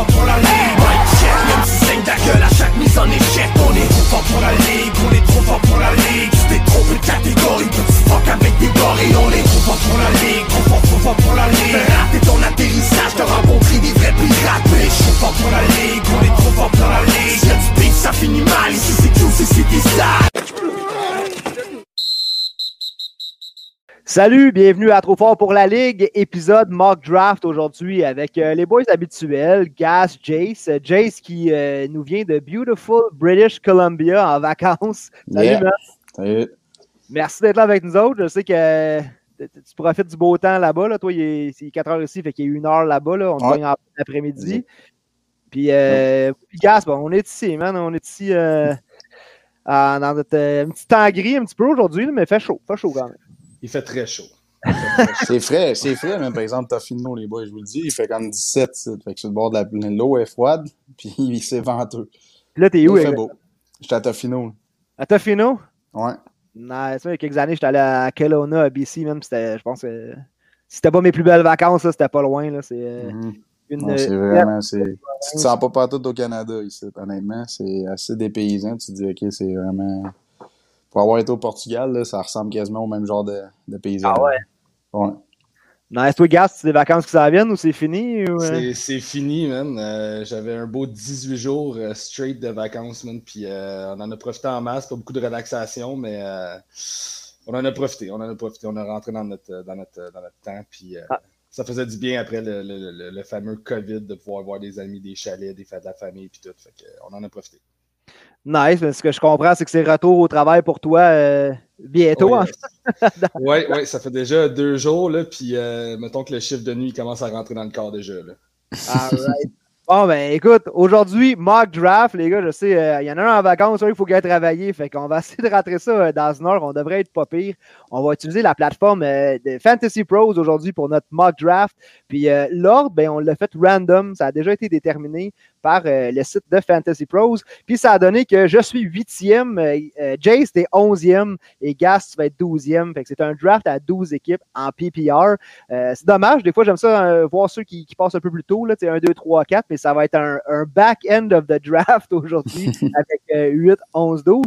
fort pour la Salut, bienvenue à Trop Fort pour la Ligue, épisode mock draft aujourd'hui avec euh, les boys habituels, Gas, Jace. Euh, Jace qui euh, nous vient de Beautiful British Columbia en vacances. Salut, Yeah. man. Salut. Merci d'être là avec nous autres. Je sais que tu profites du beau temps là-bas. Là. Toi, il est, c'est 4 heures ici, fait qu'il y a une heure là-bas. Là. On te Ouais. en après-midi. Puis, euh, Gas, bon, on est ici, man. On est ici dans notre un petit temps gris un petit peu aujourd'hui, mais fait chaud. Fait chaud quand même. Il fait très chaud. C'est frais, c'est frais, même par exemple, t'as fini les boys, je vous le dis, il fait comme 17, ça. fait que sur le bord de la l'eau est froide, puis c'est venteux. Puis là, t'es où? il fait beau. J'étais à Tofino. À Tofino? Ouais. Nice. Il y a quelques années, j'étais allé à Kelowna, à BC, même. C'était, je pense que si c'était pas mes plus belles vacances, c'était pas loin. Là. C'est euh, Mhm. une. Non, c'est euh, vraiment, c'est. Tu te sens pas partout au Canada ici, honnêtement. C'est assez dépaysant. Tu te dis, ok, c'est vraiment. Pour avoir été au Portugal, là, ça ressemble quasiment au même genre de, de paysage. Ah ouais? Ouais. Nice. Toi, Gas, c'est des vacances qui s'en viennent ou c'est fini? Ou, euh? C'est- fini, man. Euh, J'avais un beau 18 jours euh, straight de vacances, man. Puis euh, on en a profité en masse. Pas beaucoup de relaxation, mais euh, on en a profité. On en a profité. On est rentré dans notre, dans notre, dans notre temps. Puis euh, Ah. ça faisait du bien après le, le- le- le fameux COVID de pouvoir voir des amis, des chalets, des fêtes de la famille, puis tout. Fait que, on en a profité. Nice. Mais ce que je comprends, c'est que c'est retour au travail pour toi euh, bientôt. Oui, hein? Oui, ouais, ça fait déjà deux jours, là, puis euh, mettons que le chiffre de nuit commence à rentrer dans le corps déjà. Là. Bon, ben écoute, aujourd'hui, mock draft, les gars, je sais, euh, il y en a un en vacances, il faut qu'il ait travaillé. Fait qu'on va essayer de rentrer ça dans une heure. On devrait être pas pire. On va utiliser la plateforme euh, de Fantasy Pros aujourd'hui pour notre mock draft. Puis euh, l'ordre, ben, on l'a fait random. Ça a déjà été déterminé par euh, le site de Fantasy Pros. Puis ça a donné que je suis huitième, Jace, t'es onzième et Gas, tu vas être douzième. Fait que c'est un draft à 12 équipes en PPR. C'est dommage, des fois j'aime ça voir ceux qui, qui passent un peu plus tôt, là, 1, 2, 3, 4, mais ça va être un, un back-end of the draft aujourd'hui avec euh, 8, 11, 12.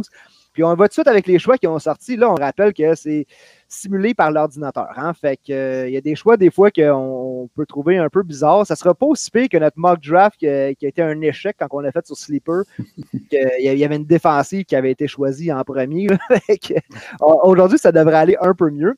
Puis on va tout de suite avec les choix qui ont sorti. Là, on rappelle que c'est simulé par l'ordinateur. Hein? Fait que euh, il y a des choix des fois qu'on peut trouver un peu bizarres. Ça sera pas aussi pire que notre mock draft qui, a qui a été un échec quand on l'a fait sur Sleeper. Il y avait une défensive qui avait été choisie en premier. euh, Aujourd'hui, ça devrait aller un peu mieux.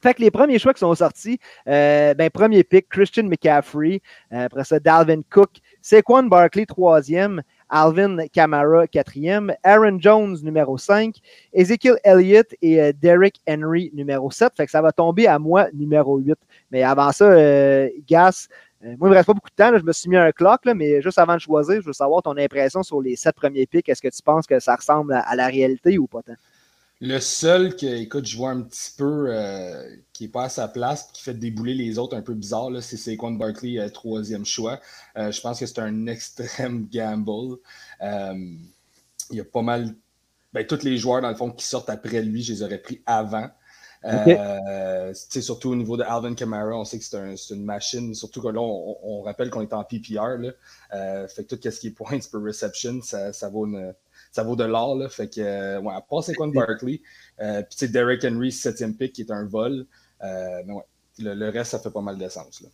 Fait que les premiers choix qui sont sortis, euh, ben, premier pick, Christian McCaffrey. Euh, après ça, Dalvin Cook. Saquon Barkley, troisième. Alvin Kamara, quatrième. Aaron Jones, numéro 5. Ezekiel Elliott et euh, Derrick Henry, numéro 7. Fait ça va tomber à moi, numéro 8. Mais avant ça, euh, Gas, euh, moi, il me reste pas beaucoup de temps. je me suis mis un clock, là, mais juste avant de choisir, je veux savoir ton impression sur les sept premiers picks. Est-ce que tu penses que ça ressemble à, la réalité ou pas? Le seul que, écoute, je vois un petit peu euh, qui n'est pas à sa place qui fait débouler les autres un peu bizarre, c'est Saquon Barkley, euh, troisième choix. Euh, je pense que c'est un extrême gamble. Il y a pas mal. Ben, tous les joueurs, dans le fond, qui sortent après lui, je les aurais pris avant. Sais, surtout au niveau de Alvin Kamara, on sait que c'est un- c'est une machine. Surtout que là, on, on rappelle qu'on est en PPR. Là. Fait que tout ce qui est points per reception, ça, ça vaut une, ça vaut de l'or. là. Fait que, euh, ouais, à part Saquon Barkley, euh, puis tu sais, Derrick Henry, septième pick, qui est un vol. Euh, mais ouais, le, le reste, ça fait pas mal de sens. Là.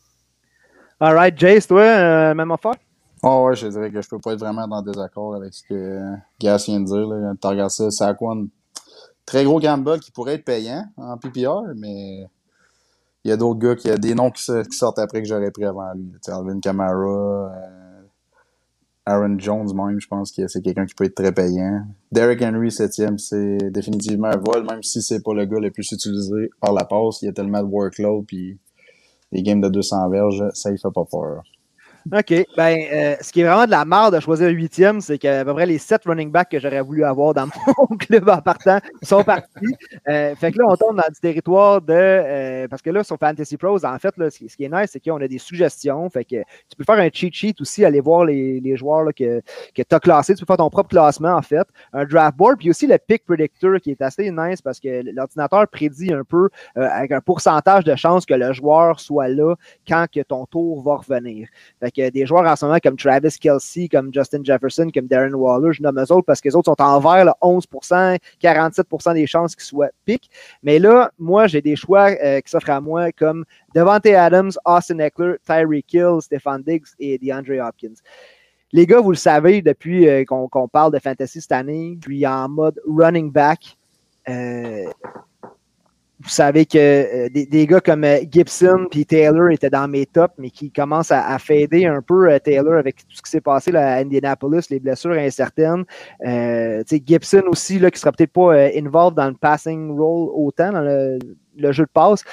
All right, Jace, toi, euh, même affaire? Oh ouais, je dirais que je peux pas être vraiment en désaccord avec ce que Gas vient de dire. Là. Tu regardes ça, Saquon, très gros gamble qui pourrait être payant en PPR, mais il y a d'autres gars qui a des noms qui, sortent après que j'aurais pris avant lui. Tu sais, Alvin Kamara, euh, Aaron Jones même, je pense que c'est quelqu'un qui peut être très payant. Derrick Henry, septième, c'est définitivement un vol, même si c'est pas le gars le plus utilisé par la passe. Il y a tellement de workload, puis les games de 200 verges, ça il fait pas peur. OK. Ben, euh, ce qui est vraiment de la merde de choisir huitième, c'est qu'à peu près les sept running backs que j'aurais voulu avoir dans mon club en partant sont partis. Euh, fait que là, on tombe dans du territoire de. euh, parce que là, sur Fantasy Pros, en fait, là, ce, qui, est nice, c'est qu'on a des suggestions. Fait que tu peux faire un cheat sheet aussi, aller voir les, les joueurs que, que tu as classés. Tu peux faire ton propre classement, en fait. Un draft board, puis aussi le pick predictor qui est assez nice parce que l'ordinateur prédit un peu avec un pourcentage de chances que le joueur soit là quand que ton tour va revenir. Fait des joueurs en ce moment comme Travis Kelsey, comme Justin Jefferson, comme Darren Waller. Je nomme eux autres parce que les autres sont en vert, là, 11% 47% des chances qu'ils soient pick. Mais là, moi, j'ai des choix euh, qui s'offrent à moi comme Devante Adams, Austin Eckler, Tyreek Hill, Stefan Diggs et DeAndre Hopkins. Les gars, vous le savez depuis euh, qu'on parle de fantasy cette année, puis en mode running back. Euh, vous savez que euh, des, gars comme Gibson puis Taylor étaient dans mes tops, mais qui commencent à, fader un peu Taylor avec tout ce qui s'est passé à Indianapolis, les blessures incertaines. Gibson aussi, là, qui sera peut-être pas involved dans le passing role autant dans le, jeu de passe.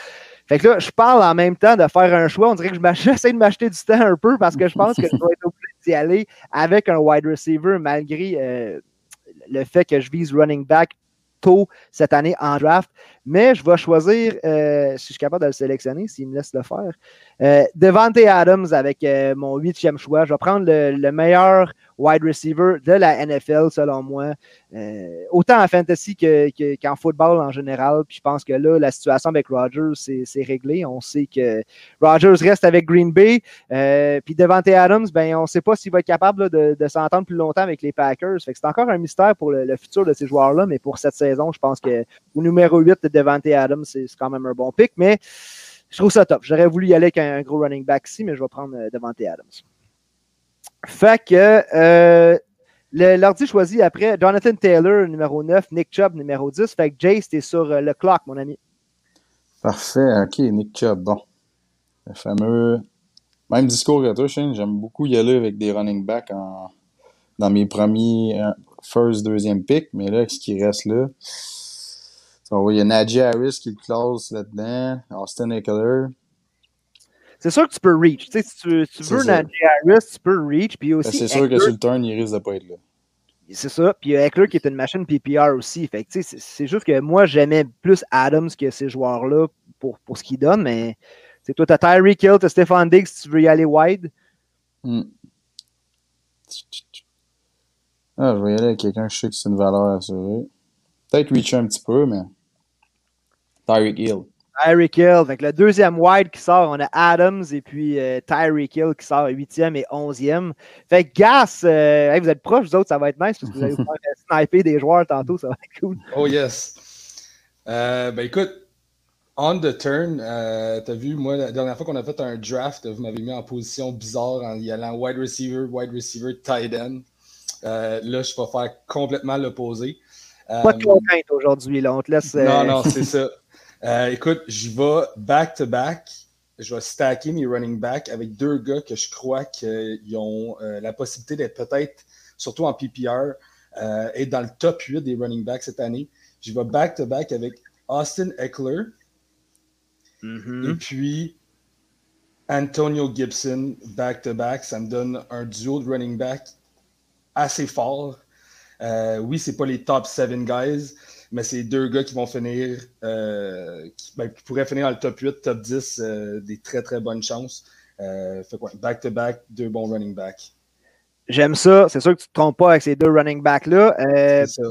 Fait que là, je parle en même temps de faire un choix. On dirait que j'essaie de m'acheter du temps un peu parce que je pense que je dois être obligé d'y aller avec un wide receiver malgré euh, le fait que je vise running back tôt cette année en draft. Mais je vais choisir, euh, si je suis capable de le sélectionner, s'il me laisse le faire, euh, Devante Adams avec euh, mon huitième choix. Je vais prendre le, meilleur wide receiver de la NFL, selon moi. autant en fantasy qu'en football en général. Puis je pense que là, la situation avec Rodgers, c'est réglé. On sait que Rodgers reste avec Green Bay. puis Devante Adams, ben, on ne sait pas s'il va être capable de, s'entendre plus longtemps avec les Packers. c'est encore un mystère pour le, le futur de ces joueurs-là. Mais pour cette saison, je pense que au numéro 8 de Devante Adams, c'est quand même un bon pick, mais je trouve ça top. J'aurais voulu y aller avec un, gros running back ici, mais je vais prendre euh, Devante Adams. Fait que euh, l'ordi choisi après Jonathan Taylor, numéro 9, Nick Chubb, numéro 10. Fait que Jace, t'es sur euh, le clock, mon ami. Parfait, ok, Nick Chubb, bon. Le fameux. Même discours que toi, Shane, j'aime beaucoup y aller avec des running backs dans mes premiers first, deuxième pick, mais là, ce qui reste là, il y a Najee Harris qui le classe là-dedans, Austin Eckler. C'est sûr que tu peux reach. Tu sais, si tu, tu veux Najee Harris, tu peux reach. Puis aussi. C'est sûr que sur le turn, il risque de pas être là. C'est ça. Puis Eckler qui est une machine PPR aussi. Fait que, c'est juste que moi, j'aimais plus Adams que ces joueurs-là pour, pour ce qu'ils donnent. Mais toi, tu as Tyreek Hill, tu as Stephon Diggs si tu veux y aller wide. Hmm. Ah, je vais y aller avec quelqu'un que je sais que c'est une valeur assurée. Peut-être reacher un petit peu, mais. Tyreek Hill. Tyreek Hill. Fait le deuxième wide qui sort, on a Adams et puis euh, Tyreek Hill qui sort huitième et onzième. Fait que Gas, euh, vous êtes proches, vous autres, ça va être nice parce que vous allez vous faire sniper des joueurs tantôt, ça va être cool. Oh yes. Euh, ben écoute, on the turn, t'as vu, moi, la dernière fois qu'on a fait un draft, vous m'avez mis en position bizarre en y allant wide receiver, wide receiver, tight end. là, je vais faire complètement l'opposé. Pas de contrainte aujourd'hui, là, on te laisse. Non, non, c'est ça. Euh, écoute, je vais back-to-back. Je vais stacker mes running backs avec deux gars que je crois qu'ils ont euh, la possibilité d'être peut-être, surtout en PPR, euh, être dans le top 8 des running backs cette année. Je vais back-to-back avec Austin Eckler mm-hmm. et puis Antonio Gibson back-to-back. Ça me donne un duo de running back assez fort. oui, c'est pas les top 7 guys, mais c'est deux gars qui vont finir, euh, ben, qui, pourraient finir dans le top 8, top 10, euh, des très très bonnes chances. Euh, fait quoi, back-to-back, deux bons running backs. J'aime ça. C'est sûr que tu ne te trompes pas avec ces deux running backs-là.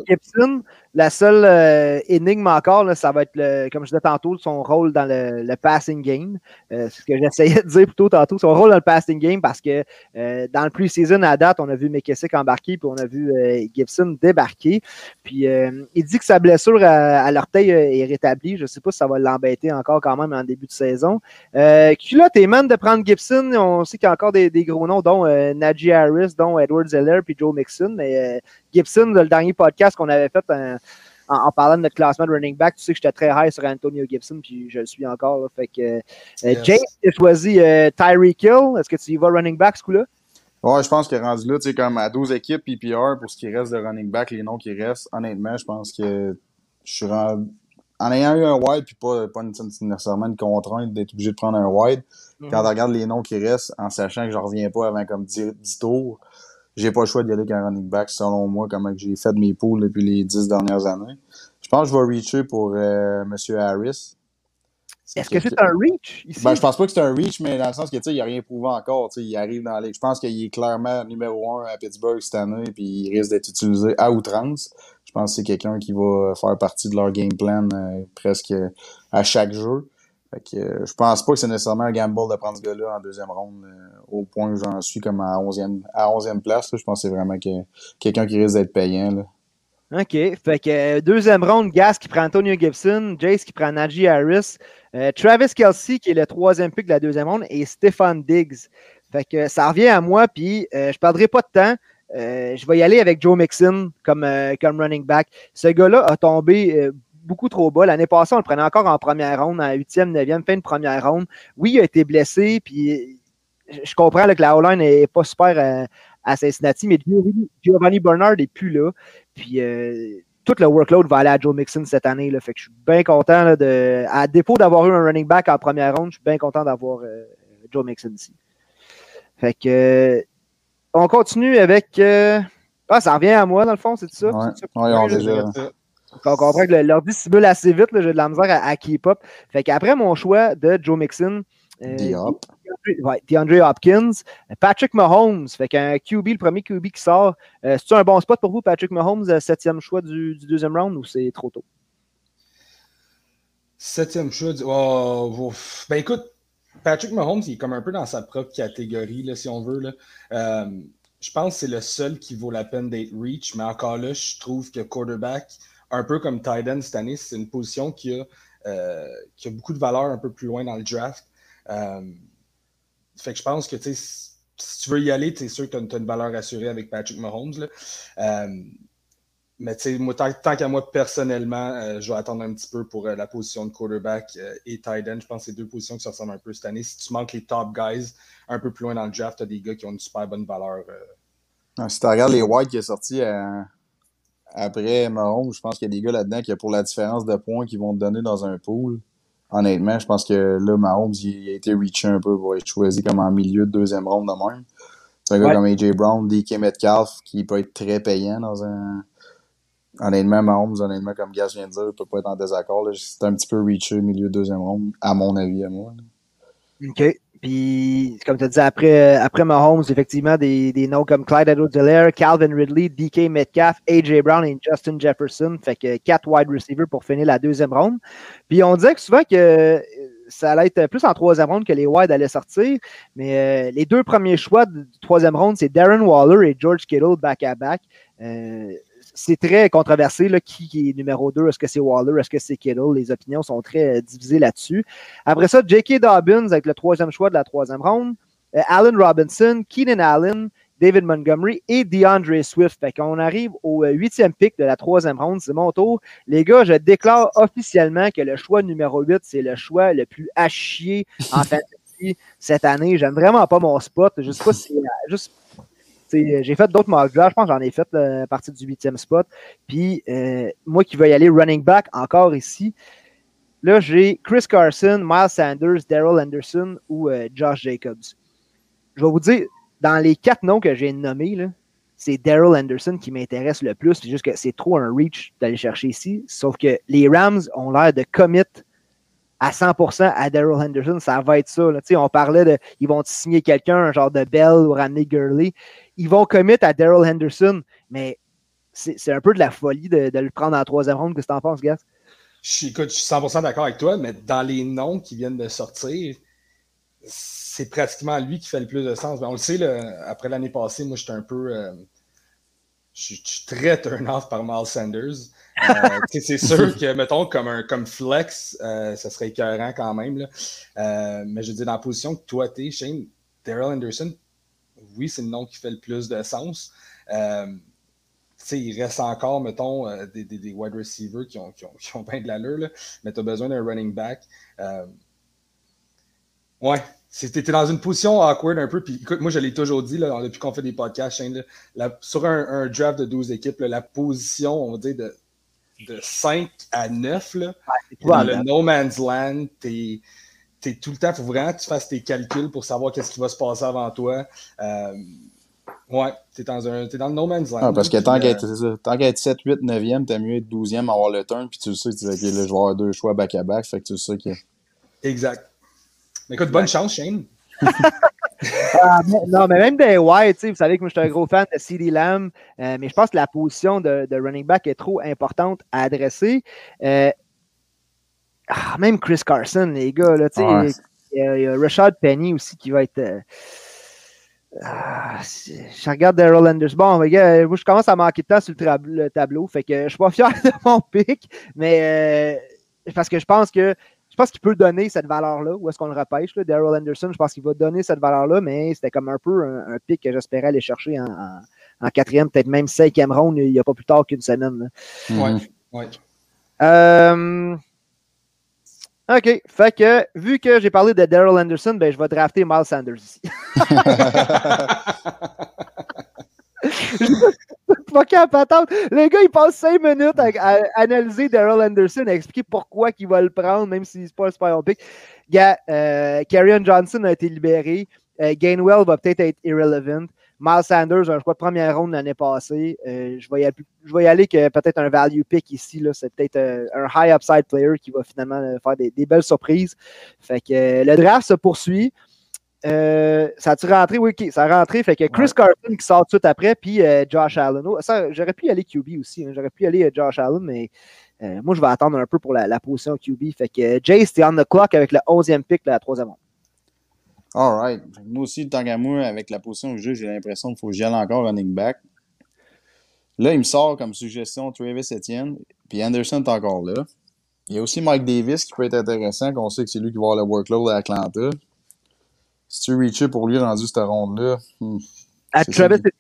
Gibson, la seule euh, énigme encore, ça va être, le, comme je disais tantôt, son rôle dans le, passing game. Euh, c'est ce que j'essayais de dire plutôt tantôt, son rôle dans le passing game, parce que euh, dans le pre-season à date, on a vu McKessick embarquer, puis on a vu Gibson débarquer. Puis il dit que sa blessure à, l'orteil est rétablie. Je ne sais pas si ça va l'embêter encore quand même en début de saison. Euh, culotte et man de prendre Gibson. On sait qu'il y a encore des, gros noms, dont Najee Harris, dont Edward Zeller, puis Joe Mixon. Mais Gibson, le dernier podcast qu'on avait fait en, parlant de notre classement de running back, tu sais que j'étais très high sur Antonio Gibson, puis je le suis encore. fait que euh, James, tu choisi euh, Tyreek Hill. Est-ce que tu y vas running back ce coup-là? Ouais, je pense est rendu là, tu sais, comme à 12 équipes PPR pour ce qui reste de running back, les noms qui restent. Honnêtement, je pense que je suis rendu. En ayant eu un wide, puis pas, pas nécessairement une contrainte d'être obligé de prendre un wide, mm-hmm. quand on regarde les noms qui restent, en sachant que je reviens pas avant comme 10, 10 tours, j'ai pas le choix d'y aller avec un running back, selon moi, comme j'ai fait mes poules depuis les dix dernières années. Je pense que je vais reacher pour euh, M. Harris. Est-ce que c'est un reach ici? Ben, je pense pas que c'est un reach, mais dans le sens que il n'a rien prouvé encore. Il arrive dans les. Je pense qu'il est clairement numéro un à Pittsburgh cette année, puis il risque d'être utilisé à outrance. Je pense que c'est quelqu'un qui va faire partie de leur game plan euh, presque à chaque jeu. Fait que, euh, je pense pas que c'est nécessairement un gamble de prendre ce gars-là en deuxième ronde au point où j'en suis comme à 11e, à 11e place. Je pense que c'est vraiment que, quelqu'un qui risque d'être payant. Là. OK. Fait que euh, deuxième ronde, Gas qui prend Antonio Gibson, Jace qui prend Najee Harris, euh, Travis Kelsey qui est le troisième pick de la deuxième ronde et Stefan Diggs. Fait que ça revient à moi, puis euh, je perdrai pas de temps. je vais y aller avec Joe Mixon comme, comme running back. Ce gars-là a tombé beaucoup trop bas. L'année passée, on le prenait encore en première ronde, en huitième, neuvième, fin de première ronde. Oui, il a été blessé, puis je comprends que la O-line n'est pas super à Cincinnati, mais Giovanni Bernard n'est plus là. Puis euh, tout le workload va aller à Joe Mixon cette année. Là, fait que je suis bien content de. À défaut d'avoir eu un running back en première ronde, je suis bien content d'avoir euh, Joe Mixon ici. Fait que euh, on continue avec. ah, ça revient à moi dans le fond, c'est ça? Ouais, on déjà. On comprend que l'ordi simule assez vite, j'ai de la misère à, à keep up. Fait qu'après mon choix de Joe Mixon, euh, DeAndre, Hopkins, Patrick Mahomes, fait qu'un QB, le premier QB qui sort. Euh, c'est-tu un bon spot pour vous, Patrick Mahomes, euh, septième choix du, deuxième round ou c'est trop tôt? Septième choix du. Oh, ben écoute, Patrick Mahomes, il est comme un peu dans sa propre catégorie, là, si on veut. Là. je pense que c'est le seul qui vaut la peine d'être reach, mais encore là, je trouve que quarterback, un peu comme Titan cette année, c'est une position qui a, qui a beaucoup de valeur un peu plus loin dans le draft. Euh, fait que je pense que si tu veux y aller, tu es sûr que tu as, une valeur assurée avec Patrick Mahomes. Euh, mais moi, tant, qu'à moi, personnellement, euh, je vais attendre un petit peu pour la position de quarterback et tight end. Je pense que c'est deux positions qui se ressemblent un peu cette année. Si tu manques les top guys un peu plus loin dans le draft, tu as des gars qui ont une super bonne valeur. si tu regardes les White qui est sorti après Mahomes, je pense qu'il y a des gars là-dedans qui, pour la différence de points qu'ils vont te donner dans un pool, honnêtement, je pense que là, Mahomes, il, a été reaché un peu pour être choisi comme en milieu de deuxième ronde de même. C'est un gars comme AJ Brown, DK Metcalf, qui peut être très payant dans un. Honnêtement, Mahomes, honnêtement, comme Gas vient de dire, peut pas être en désaccord. C'est un petit peu reaché milieu de deuxième ronde, à mon avis, à moi. OK. Puis, comme tu as dit, après, après Mahomes, effectivement, des, des noms comme Clyde edwards Calvin Ridley, DK Metcalf, AJ Brown et Justin Jefferson. Fait que quatre wide receivers pour finir la deuxième ronde. Puis, on disait que souvent que ça allait être plus en troisième ronde que les wide allaient sortir. Mais euh, les deux premiers choix du troisième ronde, c'est Darren Waller et George Kittle back-à-back. Euh, c'est très controversé, là, qui, est numéro 2. Est-ce que c'est Waller? Est-ce que c'est Kittle? Les opinions sont très euh, divisées là-dessus. Après ça, J.K. Dobbins avec le troisième choix de la troisième ronde. Euh, Allen Robinson, Keenan Allen, David Montgomery et DeAndre Swift. Fait qu'on arrive au euh, huitième pick de la troisième ronde. C'est mon tour. Les gars, je déclare officiellement que le choix numéro 8, c'est le choix le plus à chier en fantasy cette année. J'aime vraiment pas mon spot. Je sais pas si juste j'ai fait d'autres mock drafts. Je pense que j'en ai fait à partir du huitième spot. Puis euh, moi qui veux y aller running back encore ici, là j'ai Chris Carson, Miles Sanders, Daryl Anderson ou euh, Josh Jacobs. Je vais vous dire, dans les quatre noms que j'ai nommés, c'est Daryl Anderson qui m'intéresse le plus. C'est juste que c'est trop un reach d'aller chercher ici. Sauf que les Rams ont l'air de commit à 100% à Daryl Henderson, ça va être ça. On parlait de, ils vont signer quelqu'un, un genre de Bell ou ramener Gurley. Ils vont commit à Daryl Henderson, mais c'est un peu de la folie de, le prendre en troisième ronde. Qu'est-ce que t'en penses, Gas? Écoute, je suis 100% d'accord avec toi, mais dans les noms qui viennent de sortir, c'est pratiquement lui qui fait le plus de sens. on le sait, après l'année passée, moi, j'étais un peu. Euh, je suis très turn-off par Miles Sanders. Euh, c'est sûr que, mettons, comme, un, comme flex, euh, ça serait écœurant quand même. Mais je dis dans la position que toi, t'es, Shane, Daryl Anderson, oui, c'est le nom qui fait le plus de sens. il reste encore, mettons, des, des, des, wide receivers qui ont, qui ont, qui ont bien de l'allure, mais tu as besoin d'un running back. ouais, c'était dans une position awkward un peu. Puis écoute, moi, je l'ai toujours dit là, depuis qu'on fait des podcasts, Shane, sur un, draft de 12 équipes, la position, on va dire, de, de 5 à 9, là, dans le no man's land, t'es es tout le temps, il faut vraiment que tu fasses tes calculs pour savoir qu'est-ce qui va se passer avant toi. Euh, ouais, t'es dans, un, es dans le no man's land. Ah, parce que tant qu'à être 7, 8, 9e, t'as mieux être 12e, avoir le turn, puis tu sais que tu vas avoir deux choix back-à-back, fait que tu sais que... Exact. Mais écoute, bonne chance, Shane. Ah, non, mais même des White, vous savez que moi je suis un gros fan de CD Lamb, euh, mais je pense que la position de, running back est trop importante à adresser. Euh, ah, même Chris Carson, les gars, là, il, y a, Rashad Penny aussi qui va être. Euh, Ah, je regarde Daryl Anderson. Bon, moi, je commence à manquer de temps sur le, tableau. Fait que je suis pas fier de mon pic, mais euh, parce que je pense que je pense qu'il peut donner cette valeur-là. Où est-ce qu'on le repêche? Daryl Anderson, je pense qu'il va donner cette valeur-là, mais c'était comme un peu un, pic que j'espérais aller chercher en, quatrième, peut-être même cinquième round, il n'y a pas plus tard qu'une semaine. Oui, oui. Euh, OK. Fait que, vu que j'ai parlé de Daryl Anderson, ben, je vais drafter Miles Sanders ici. pas Le gars, il passe cinq minutes à, analyser Daryl Anderson, à expliquer pourquoi il va le prendre, même s'il n'est pas un super pick. Gars, euh, Johnson a été libéré. Euh, Gainwell va peut-être être irrelevant. Miles Sanders, un choix de première ronde l'année passée. Euh, je, vais y aller, je vais y aller que peut-être un value pick ici. C'est peut-être euh, un high upside player qui va finalement euh, faire des, belles surprises. Fait que le draft se poursuit. ça a-tu rentré? Oui, ça a rentré. Fait que Chris Carson qui sort tout après, puis Josh Allen. Oh, j'aurais pu y aller QB aussi. Hein. J'aurais pu y aller Josh Allen, mais moi, je vais attendre un peu pour la, position QB. Fait que Jace, t'es on the clock avec le 11e pick de la troisième ronde. Alright. Moi aussi, tant qu'à moi, avec la position que j'ai, j'ai l'impression qu'il faut que j'y aille encore running back. Là, il me sort comme suggestion Travis Etienne, puis Anderson est encore là. Il y a aussi Mike Davis qui peut être intéressant, qu'on sait que c'est lui qui va avoir le workload à Atlanta. Si tu reaches pour lui rendu cette ronde-là. Hmm, à Travis Etienne?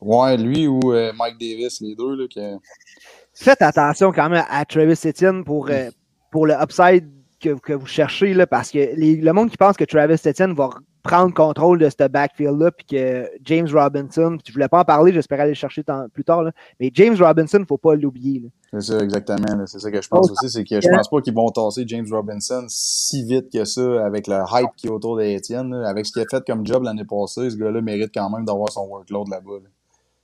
Ouais, lui ou euh, Mike Davis, les deux. Là, que... Faites attention quand même à Travis Etienne pour, euh, pour le upside que, vous cherchez, là, parce que le monde qui pense que Travis Etienne va prendre contrôle de ce backfield-là, puis que James Robinson, je ne voulais pas en parler, j'espérais aller le chercher plus tard, là, mais James Robinson, il ne faut pas l'oublier. C'est ça, exactement. C'est ça que je pense aussi, c'est que je pense pas qu'ils vont tasser James Robinson si vite que ça, avec le hype qui est autour d'Etienne. Avec ce qu'il a fait comme job l'année passée, ce gars-là mérite quand même d'avoir son workload là-bas. là bas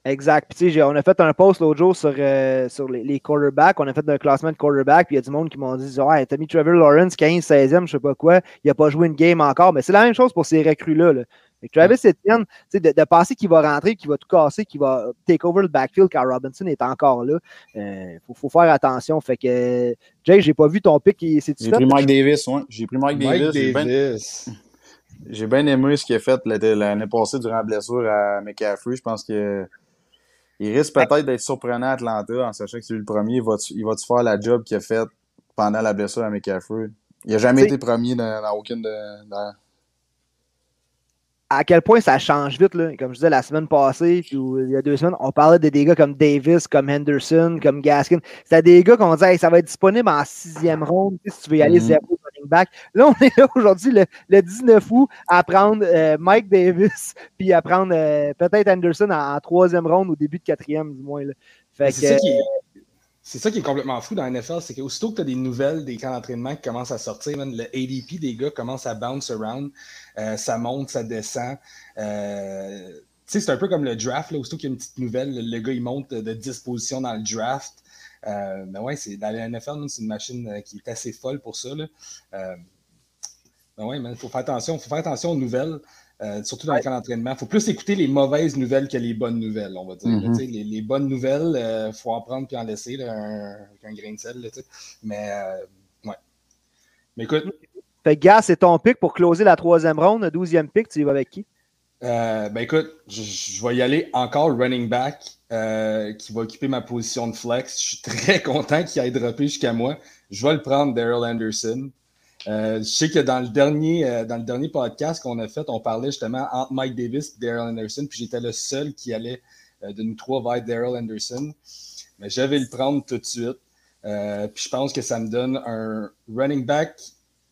Exact. Puis, on a fait un post l'autre jour sur, euh, sur les, quarterbacks. On a fait un classement de quarterbacks. Puis il y a du monde qui m'ont dit Ouais, t'as mis Trevor Lawrence 15, 16e, je sais pas quoi. Il n'a pas joué une game encore. Mais c'est la même chose pour ces recrues-là. Là. Travis Etienne, de, de penser qu'il va rentrer, qu'il va tout casser, qu'il va take over le backfield quand Robinson est encore là, il euh, faut, faire attention. Fait que, Jay, j'ai pas vu ton pick. J'ai pris Mike Davis, ouais. J'ai pris Mike, Davis. J'ai bien aimé ce qu'il a fait l'année passée durant la blessure à McCaffrey. Je pense que il risque peut-être d'être surprenant à Atlanta en sachant que c'est lui le premier. Il va-tu va faire la job qu'il a faite pendant la blessure à McCaffrey? Il n'a jamais été premier dans, aucune de. Dans... À quel point ça change vite, là. Comme je disais la semaine passée, puis il y a deux semaines, on parlait de des gars comme Davis, comme Henderson, comme Gaskin. C'était des gars qu'on disait ça va être disponible en sixième ronde si tu veux y aller mm-hmm. zéro back. Là, on est là aujourd'hui, le, 19 août, à prendre euh, Mike Davis, puis à prendre euh, peut-être Anderson en, troisième ronde, au début de quatrième, du moins. C'est, ça qui est, complètement fou dans la NFL, c'est qu'aussitôt que tu as des nouvelles des camps d'entraînement qui commencent à sortir, le ADP des gars commence à bounce around, euh, ça monte, ça descend. c'est un peu comme le draft, là, aussitôt qu'il y a une petite nouvelle, le, gars il monte de 10 positions dans le draft. Euh, mais ouais, c'est, dans la NFL, c'est une machine euh, qui est assez folle pour ça. Euh, mais ouais, il faut faire attention. faut faire attention aux nouvelles. Surtout dans le camp d'entraînement. Il faut plus écouter les mauvaises nouvelles que les bonnes nouvelles, on va dire. Mm-hmm. les, bonnes nouvelles, il faut en prendre puis en laisser un, avec un grain de sel. Mais, ouais. Mais écoute. Fait gars, c'est ton pic pour closer la troisième ronde, le douzième pic, tu y vas avec qui? ben écoute, je, je, vais y aller encore running back. Euh, qui va occuper ma position de flex. Je suis très content qu'il ait droppé jusqu'à moi. Je vais le prendre, Daryl Anderson. Euh, je sais que dans le dernier, euh, dans le dernier podcast qu'on a fait, on parlait justement entre Mike Davis et Daryl Anderson, puis j'étais le seul qui allait de nous trois vers Daryl Anderson. Mais je vais le prendre tout de suite. puis je pense que ça me donne un running back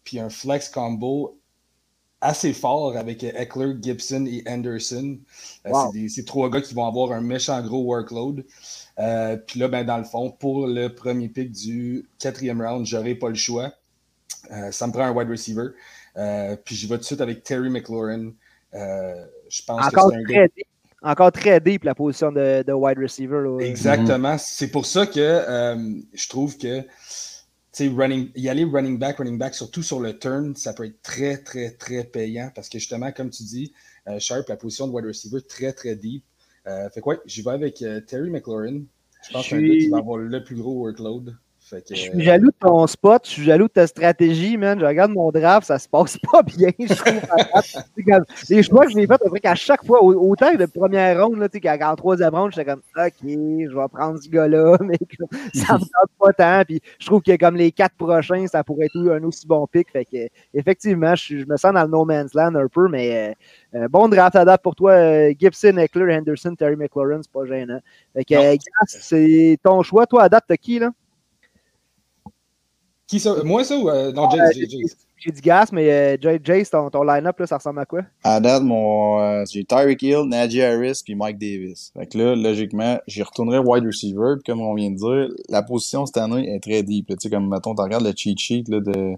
puis un flex combo assez fort avec Eckler, Gibson et Anderson. Euh, c'est ces trois gars qui vont avoir un méchant gros workload. Euh, puis là, ben, dans le fond, pour le premier pick du quatrième round, j'aurai pas le choix. Euh, ça me prend un wide receiver. puis je vais tout de suite avec Terry McLaurin. je pense Encore que c'est un gars... Encore très deep la position de, wide receiver. Exactement. C'est pour ça que je trouve que running, y aller running back, running back, surtout sur le turn, ça peut être très, très, très payant parce que justement, comme tu dis, euh, Sharp, la position de wide receiver, très, très deep. Euh, fait quoi, j'y vais avec euh, Terry McLaurin. Je pense que c'est un gars qui va avoir le plus gros workload. Fait que, Je suis jaloux de ton spot, je suis jaloux de ta stratégie, man. Je regarde mon draft, ça se passe pas bien, je trouve. C'est les choix que j'ai faits, après qu'à chaque fois, au- autant que de première ronde, là, tu sais, qu'en troisième ronde, j'étais comme, OK, je vais prendre ce gars-là, mais ça me tente pas tant. Puis je trouve que comme les quatre prochains, ça pourrait être un aussi bon pick. Fait que, effectivement, je, me sens dans le no man's land un peu, mais euh, euh, bon draft à date pour toi. euh, Gibson, Eckler, Henderson, Terry McLaurin, c'est pas gênant. Fait que, euh, c'est ton choix. Toi, à date, t'as qui, là? Qui ça? Moi, ça ou euh, non, Ah, Jace. J'ai dit Gas, mais euh, Jay- Jace, ton, ton line-up, là, ça ressemble à quoi? À date, mon, euh, j'ai Tyreek Hill, Najee Harris, puis Mike Davis. Fait que là, logiquement, j'y retournerai wide receiver. Puis comme on vient de dire, la position cette année est très deep. Tu sais, comme, mettons, tu regardes le cheat sheet, là, de...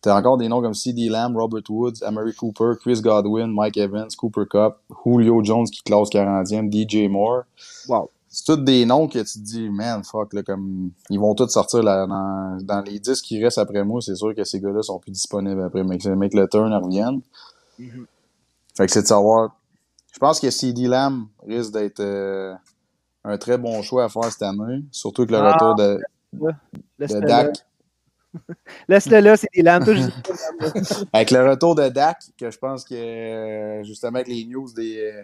T'as encore des noms comme C.D. Lamb, Robert Woods, Amari Cooper, Chris Godwin, Mike Evans, Cooper Cup, Julio Jones qui classe 40e, DJ Moore. Wow. C'est tous des noms que tu te dis, man, fuck, là, comme, ils vont tous sortir là, dans, dans les 10 qui restent après moi. C'est sûr que ces gars-là sont plus disponibles après, mais que le turn revienne. Fait que c'est de savoir. Je pense que CD Lamb risque d'être euh, un très bon choix à faire cette année. Surtout avec le Ah, retour de. Dak. Laisse-le là, c'est pas, Avec le retour de Dak, que je pense que euh, justement avec les news des, euh,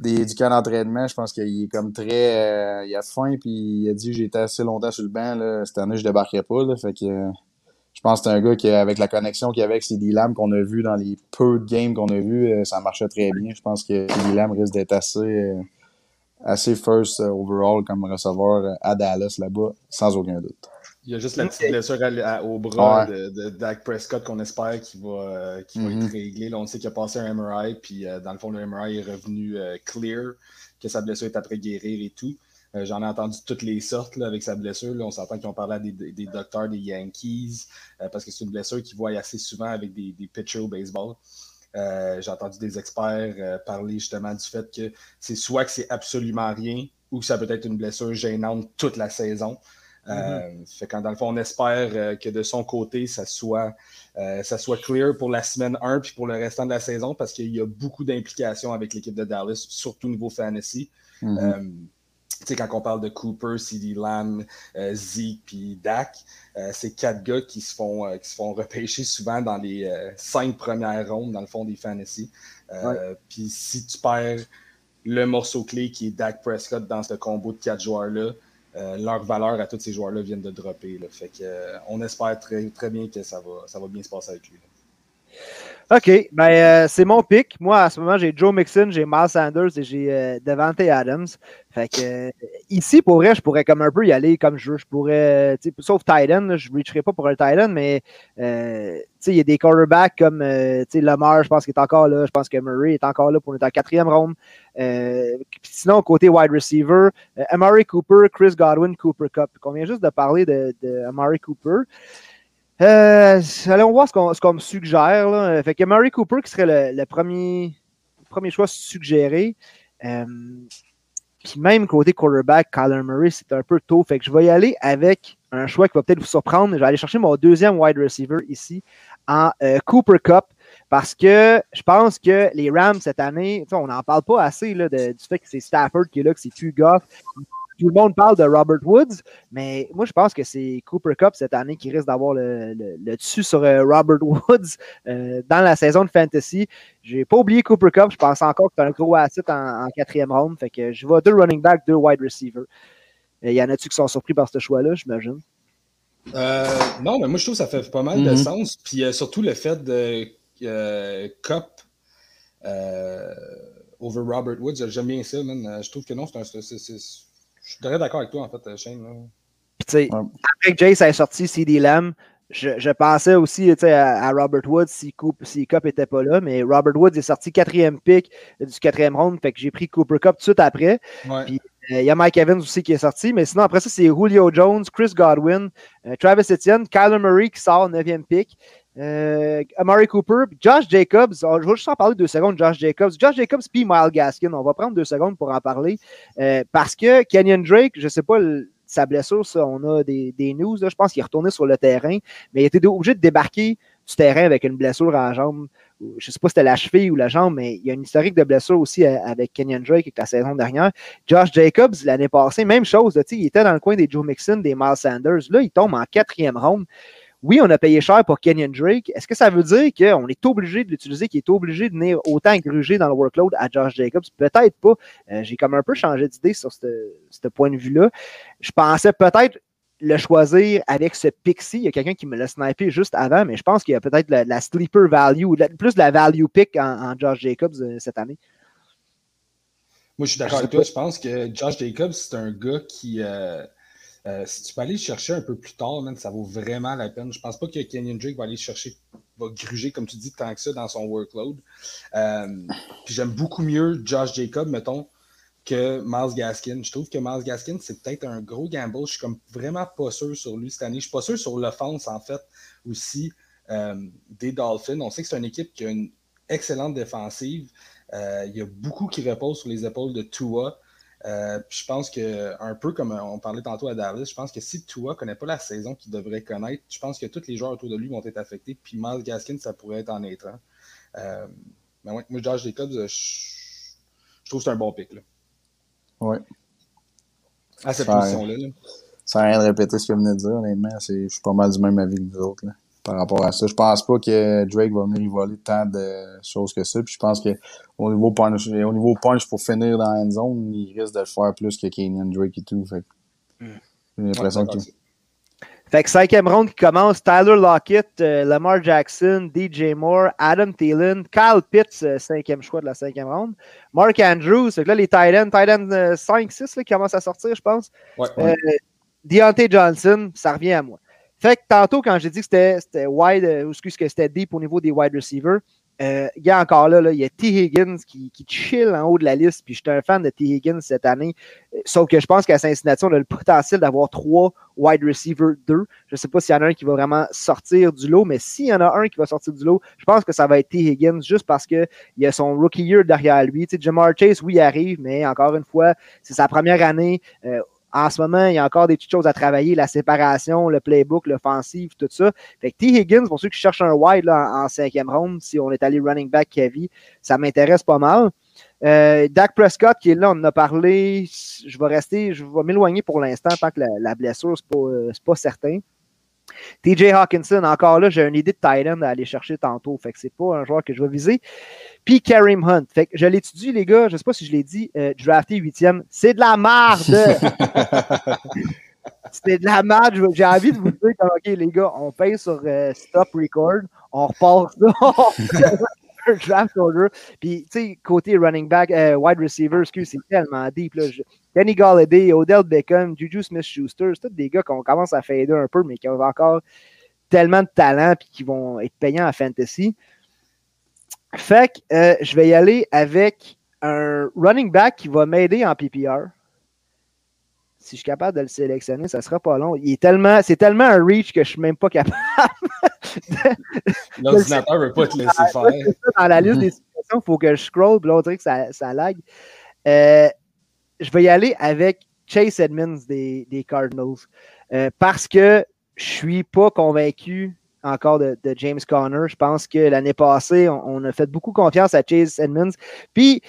des, du camp d'entraînement, je pense qu'il est comme très. euh, il a faim, puis il a dit été assez longtemps sur le banc, là, cette année je débarquerai pas. Euh, je pense que c'est un gars qui, avec la connexion qu'il y avait avec CD Lamb qu'on a vu dans les peu de games qu'on a vu, euh, ça marchait très bien. Je pense que CD Lamb risque d'être assez. assez first overall comme receveur à Dallas là-bas, sans aucun doute. Il y a juste la petite blessure à- à- au bras Ouais. de, de Dak Prescott qu'on espère qu'il va, euh, va Mhm. être réglé. Là, on sait qu'il a passé un MRI, puis euh, dans le fond, le MRI est revenu euh, clear, que sa blessure est après guérir et tout. J'en ai entendu toutes les sortes là, avec sa blessure. Là. On s'entend qu'ils ont parlé à des, docteurs des Yankees, parce que c'est une blessure qu'ils voient assez souvent avec des, des pitchers au baseball. J'ai entendu des experts parler justement du fait que c'est soit que c'est absolument rien ou que ça peut être une blessure gênante toute la saison. Euh, fait quand dans le fond, on espère euh, que de son côté, ça soit, euh, ça soit clear pour la semaine 1 puis pour le restant de la saison parce qu'il y a beaucoup d'implications avec l'équipe de Dallas, surtout au niveau fantasy. Tu sais, quand on parle de Cooper, CD Lamb, euh, Zeke puis Dak, euh, c'est quatre gars qui se font, euh, qui se font repêcher souvent dans les cinq premières rondes, dans le fond des fantasy. Puis si tu perds le morceau clé qui est Dak Prescott dans ce combo de quatre joueurs-là, euh, leur valeur à tous ces joueurs-là viennent de dropper. Fait euh, on espère très, très bien que ça va, ça va bien se passer avec lui. OK, ben euh, c'est mon pick. Moi, à ce moment, j'ai Joe Mixon, j'ai Miles Sanders et j'ai Devante Adams. Fait que ici, pour vrai, je pourrais comme un peu y aller comme je veux. Je pourrais, sauf Titan, je ne reacherai pas pour un Titan, mais il y a des quarterbacks comme Lamar, je pense qu'il est encore là. Je pense que Murray est encore là pour être en quatrième ronde. Euh, sinon, côté wide receiver, euh, Amari Cooper, Chris Godwin, Cooper Cup. On vient juste de parler de, Amari Cooper. Euh, allons voir ce qu'on me suggère. Là. Fait que Murray Cooper qui serait le, premier, premier choix suggéré. Puis même côté quarterback, Kyler Murray, c'est un peu tôt. Fait que je vais y aller avec un choix qui va peut-être vous surprendre. Je vais aller chercher mon deuxième wide receiver ici en Cooper Cup. Parce que je pense que les Rams cette année, on n'en parle pas assez là, de- du fait que c'est Stafford qui est là, que c'est plus Goff. Tout le monde parle de Robert Woods, mais moi je pense que c'est Cooper Cup cette année qui risque d'avoir le, le- le dessus sur euh, Robert Woods euh, dans la saison de Fantasy. J'ai pas oublié Cooper Cup, je pense encore que c'est un gros asset en, en quatrième round. Fait que je vois deux running backs, deux wide receivers. Il y en a-tu qui sont surpris par ce choix-là, j'imagine? Euh, non, mais moi je trouve que ça fait pas mal de Mhm. sens. Puis surtout le fait de Cup euh, over Robert Woods, j'aime bien ça, man. Euh, Je trouve que non, c'est un. c'est- c'est- c'est- Je suis très d'accord avec toi, en fait, euh, Shane. là. Puis, Ouais. après que Jace ait sorti CD Lamb, je, je pensais aussi tu sais, à, à Robert Woods si, Coop, si Cup n'était pas là, mais Robert Woods est sorti quatrième pick du quatrième round, fait que j'ai pris Cooper Cup tout de suite après. Ouais. Puis, Euh, Il y a Mike Evans aussi qui est sorti, mais sinon après ça, c'est Julio Jones, Chris Godwin, euh, Travis Etienne, Kyler Murray qui sort 9e pick, euh, Amari Cooper, Josh Jacobs. Je vais juste en parler deux secondes, Josh Jacobs. Josh Jacobs puis Miles Gaskin. On va prendre deux secondes pour en parler. euh, parce que Kenyon Drake, je sais pas sa blessure, on a des, news. je pense qu'il est retourné sur le terrain, mais il était obligé de débarquer du terrain avec une blessure à la jambe. Je ne sais pas si c'était la cheville ou la jambe, mais il y a une historique de blessure aussi euh, avec Kenyon Drake avec la saison dernière. Josh Jacobs, l'année passée, même chose. il était dans le coin des Joe Mixon, des Miles Sanders. Là, il tombe en quatrième ronde. Oui, on a payé cher pour Kenyon Drake. Est-ce que ça veut dire qu'on est obligé de l'utiliser, qu'il est obligé de venir autant gruger dans le workload à Josh Jacobs? Peut-être pas. Euh, j'ai comme un peu changé d'idée sur ce point de vue-là. Je pensais peut-être le choisir avec ce pixie. Il y a quelqu'un qui me l'a snipé juste avant, mais je pense qu'il y a peut-être la, sleeper value, plus de la value pick en, Josh Jacobs euh, cette année. Moi, je suis d'accord avec toi. Je pense que Josh Jacobs, c'est un gars qui. Euh, euh, si tu peux aller le chercher un peu plus tard, ça vaut vraiment la peine. Je pense pas que Kenyon Drake va aller chercher, va gruger, comme tu dis, tant que ça dans son workload. puis j'aime beaucoup mieux Josh Jacobs, mettons, que Miles Gaskin. Je trouve que Miles Gaskin, c'est peut-être un gros gamble. Je suis comme vraiment pas sûr sur lui cette année. Je suis pas sûr sur l'offense, en fait, aussi euh, des Dolphins. On sait que c'est une équipe qui a une excellente défensive. Euh, il y a beaucoup qui reposent sur les épaules de Tua. Euh, je pense que, un peu comme on parlait tantôt à Dallas, je pense que si Tua ne connaît pas la saison qu'il devrait connaître, je pense que tous les joueurs autour de lui vont être affectés. Puis Miles Gaskin, ça pourrait être en étrange. mais ouais, moi, Josh Jacobs, je, je trouve que c'est un bon pic. Là. Oui. À cette position-là. Là. Sans rien de répéter ce que je venais de dire, honnêtement, je suis pas mal du même avis que vous autres. Là, par rapport à ça. Je pense pas que Drake va venir voler tant de choses que ça. Puis je pense qu'au niveau punch, au niveau punch pour finir dans la zone, il risque de le faire plus que Kenyon Drake et tout. Fait. Hmm. J'ai l'impression que. Fait que cinquième ronde qui commence, Tyler Lockett, euh, Lamar Jackson, DJ Moore, Adam Thielen, Kyle Pitts, euh, cinquième choix de la cinquième ronde, Mark Andrews, fait que là les Titans, Titans 5-6 qui commencent à sortir, je pense. Euh, Deontay Johnson, ça revient à moi. Fait que tantôt, quand j'ai dit que c'était wide, ou excuse que c'était deep au niveau des wide receivers, euh, il y a encore là, il y a T. Higgins qui, chill en haut de la liste. Puis je suis un fan de T. Higgins cette année. Euh, sauf que je pense qu'à Cincinnati, on a le potentiel d'avoir trois wide receivers 2. Je ne sais pas s'il y en a un qui va vraiment sortir du lot, mais s'il y en a un qui va sortir du lot, je pense que ça va être T. Higgins juste parce qu'il y a son rookie year derrière lui. Tu sais, Jamar Chase, oui, il arrive, mais encore une fois, c'est sa première année. Euh, en ce moment, il y a encore des petites choses à travailler, la séparation, le playbook, l'offensive, tout ça. Fait que T. Higgins, pour ceux qui cherchent un wide en, cinquième round, si on est allé running back Kevin, ça m'intéresse pas mal. Euh, Dak Prescott qui est là, on en a parlé. Je vais rester, je vais m'éloigner pour l'instant tant que la, blessure, c'est pas, euh, pas certain. TJ Hawkinson, encore là, j'ai une idée de Titan à aller chercher tantôt. Fait que c'est pas un joueur que je vais viser. Puis Karim Hunt. Fait que je l'étudie, les gars. Je sais pas si je l'ai dit. Euh, drafté huitième. C'est de la merde! c'est de la merde. J'ai envie de vous dire OK, les gars, on paye sur euh, Stop Record. On repart ça. draft order. Puis, tu sais, côté running back, euh, wide receiver, excuse, c'est tellement deep. Là. Kenny Galladay, Odell Beckham, Juju Smith-Schuster, c'est tous des gars qu'on commence à fader un peu, mais qui ont encore tellement de talent et qui vont être payants à fantasy. Fait que euh, je vais y aller avec un running back qui va m'aider en PPR. Si je suis capable de le sélectionner, ça sera pas long. Il est tellement, c'est tellement un reach que je suis même pas capable. L'ordinateur ne veut pas te laisser faire. Dans la liste des situations, il faut que je scroll, puis là, on dirait que ça, ça lag. Euh, je vais y aller avec Chase Edmonds des, Cardinals. Euh, parce que je suis pas convaincu encore de, James Conner. Je pense que l'année passée, on, a fait beaucoup confiance à Chase Edmonds. Puis,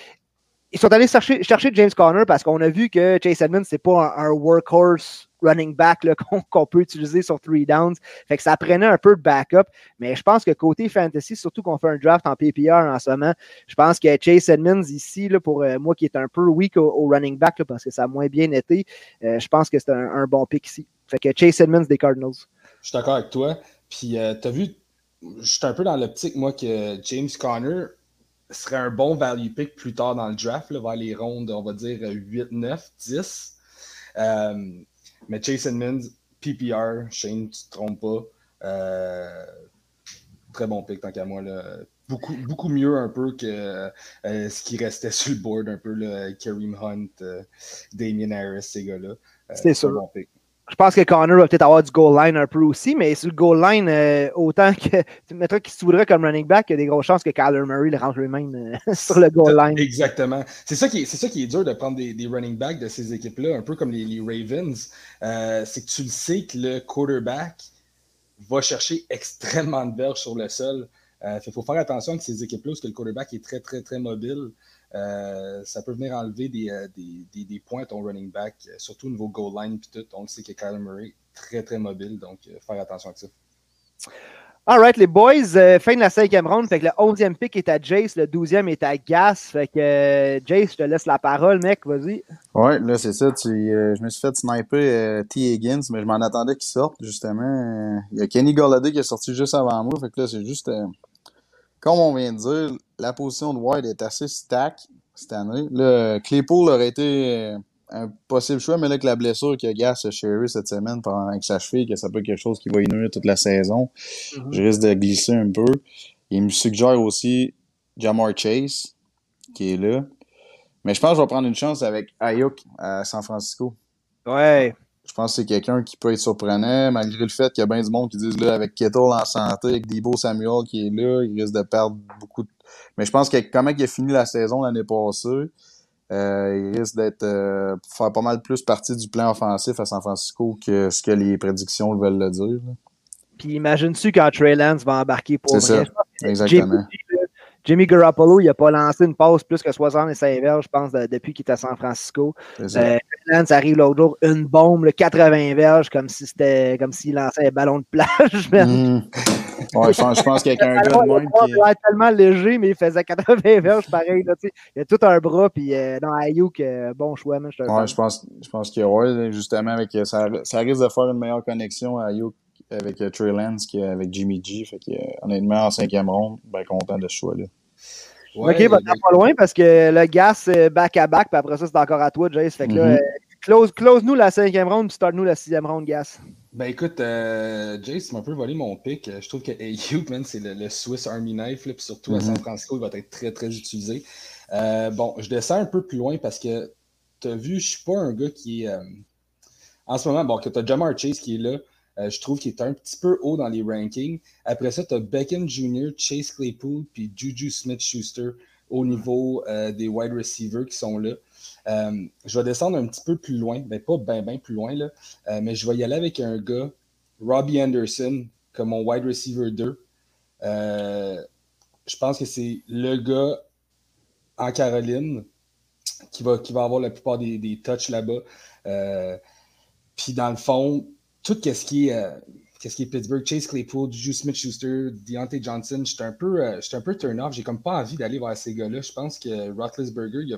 ils sont allés chercher, chercher James Conner parce qu'on a vu que Chase Edmonds, c'est pas un, workhorse running back qu'on peut utiliser sur three downs. Fait que ça prenait un peu de backup. Mais je pense que côté fantasy, surtout qu'on fait un draft en PPR en ce moment, je pense que Chase Edmonds ici, pour euh, moi qui est un peu weak au, running back parce que ça a moins bien été, euh, je pense que c'est un, bon pick ici. Fait que Chase Edmonds des Cardinals. Je suis d'accord avec toi. Puis, euh, tu as vu, je suis un peu dans l'optique, moi, que James Conner serait un bon value pick plus tard dans le draft, vers les rondes, on va dire 8, 9, 10. Mais Chase Edmonds, PPR, Shane, tu te trompes pas. Euh, très bon pick, tant qu'à moi. Là. Beaucoup, beaucoup mieux un peu que euh, ce qui restait sur le board, un peu, là, Kareem Hunt, Damien Harris, ces gars-là. C'est sûr. Bon pick je pense que Connor va peut-être avoir du goal line un peu aussi, mais sur le goal line, euh, autant que tu mettrais qu'il se voudrait comme running back, il y a des grosses chances que Kyler Murray le rentre lui-même euh, sur le goal line. Exactement. C'est ça, qui est, dur de prendre des, running backs de ces équipes-là, un peu comme les, les Ravens. Euh, c'est que tu le sais que le quarterback va chercher extrêmement de verges sur le sol. Il faut faire attention avec ces équipes-là, parce que le quarterback est très, très, très mobile. Ça peut venir enlever des, des, des, points à ton running back, surtout au niveau goal line. Puis tout, on le sait que Kyler Murray est très, très mobile, donc faire attention avec ça. Alright, les boys, euh, fin de la cinquième ronde. Fait que le onzième pick est à Jace, le douzième est à Gas. Fait que euh, Jace, je te laisse la parole, mec, vas-y. Ouais, là, c'est ça. Tu, euh, je me suis fait sniper T. Higgins, mais je m'en attendais qu'il sorte, justement. Il y a Kenny Golladay qui est sorti juste avant moi. Fait que là, c'est juste. comme on vient de dire, la position de White est assez stack cette année. Là, Claypool aurait été un possible choix, mais là, que la blessure que Gas a Sherry cette semaine pendant avec sa cheville, que ça peut être quelque chose qui va nuire toute la saison, mm-hmm. je risque de glisser un peu. Il me suggère aussi Jamar Chase, qui est là. Mais je pense que je vais prendre une chance avec Ayuk à San Francisco. Ouais. Je pense que c'est quelqu'un qui peut être surprenant, malgré le fait qu'il y a bien du monde qui disent là, avec Kettle en santé, avec Debo Samuel qui est là, il risque de perdre beaucoup de. Mais je pense que comment il a fini la saison l'année passée, euh, il risque d'être euh, faire pas mal plus partie du plan offensif à San Francisco que ce que les prédictions veulent le dire. Puis imagine-tu quand Trey Lance va embarquer pour exactement. Jimmy, Garoppolo, il n'a pas lancé une passe plus que 65 verges, je pense, depuis qu'il était à San Francisco. Euh, Lance arrive l'autre jour, une bombe, 80 verges, comme si c'était comme s'il lançait un ballon de plage. Ouais, je pense, qu'il y a un gars de même qui... Il tellement léger, mais il faisait 80 verges pareil. Là, il y a tout un bras, puis euh, non, Ayuk, euh, bon choix. Man, je ouais, je pense, je pense qu'il y a, justement, avec, ça, ça risque de faire une meilleure connexion à Ayuk avec euh, Trey Lance qu'avec Jimmy G. Fait que, honnêtement, en cinquième ronde, ben content de ce choix-là. Ouais, ok, ben, t'es pas loin parce que le gas, c'est back-à-back, puis après ça, c'est encore à toi, Jace. Fait que là, mm-hmm. close, close nous la cinquième ronde, puis start-nous la sixième ronde, gas. Ben écoute, euh, Jace m'a un peu volé mon pick. Je trouve que Ayuk, c'est le, Swiss Army Knife, puis surtout à San mhm. Francisco, il va être très, très utilisé. Euh, bon, je descends un peu plus loin parce que tu as vu, je suis pas un gars qui est. Euh, en ce moment, bon, que tu as Jamar Chase qui est là. Euh, je trouve qu'il est un petit peu haut dans les rankings. Après ça, tu as Beckham Jr., Chase Claypool, puis Juju Smith-Schuster au niveau des wide receivers qui sont là. Euh, je vais descendre un petit peu plus loin, ben pas bien plus loin, là, euh, mais je vais y aller avec un gars, Robbie Anderson, comme mon wide receiver 2. Euh, je pense que c'est le gars en Caroline qui va, qui va avoir la plupart des, touches là-bas. Puis dans le fond, tout ce qui est qu'est-ce qui est Pittsburgh, Chase Claypool, Juju Smith-Schuster, Deontay Johnson, j'étais un un peu turn-off. J'ai comme pas envie d'aller vers ces gars-là. Je pense que Roethlisberger, il a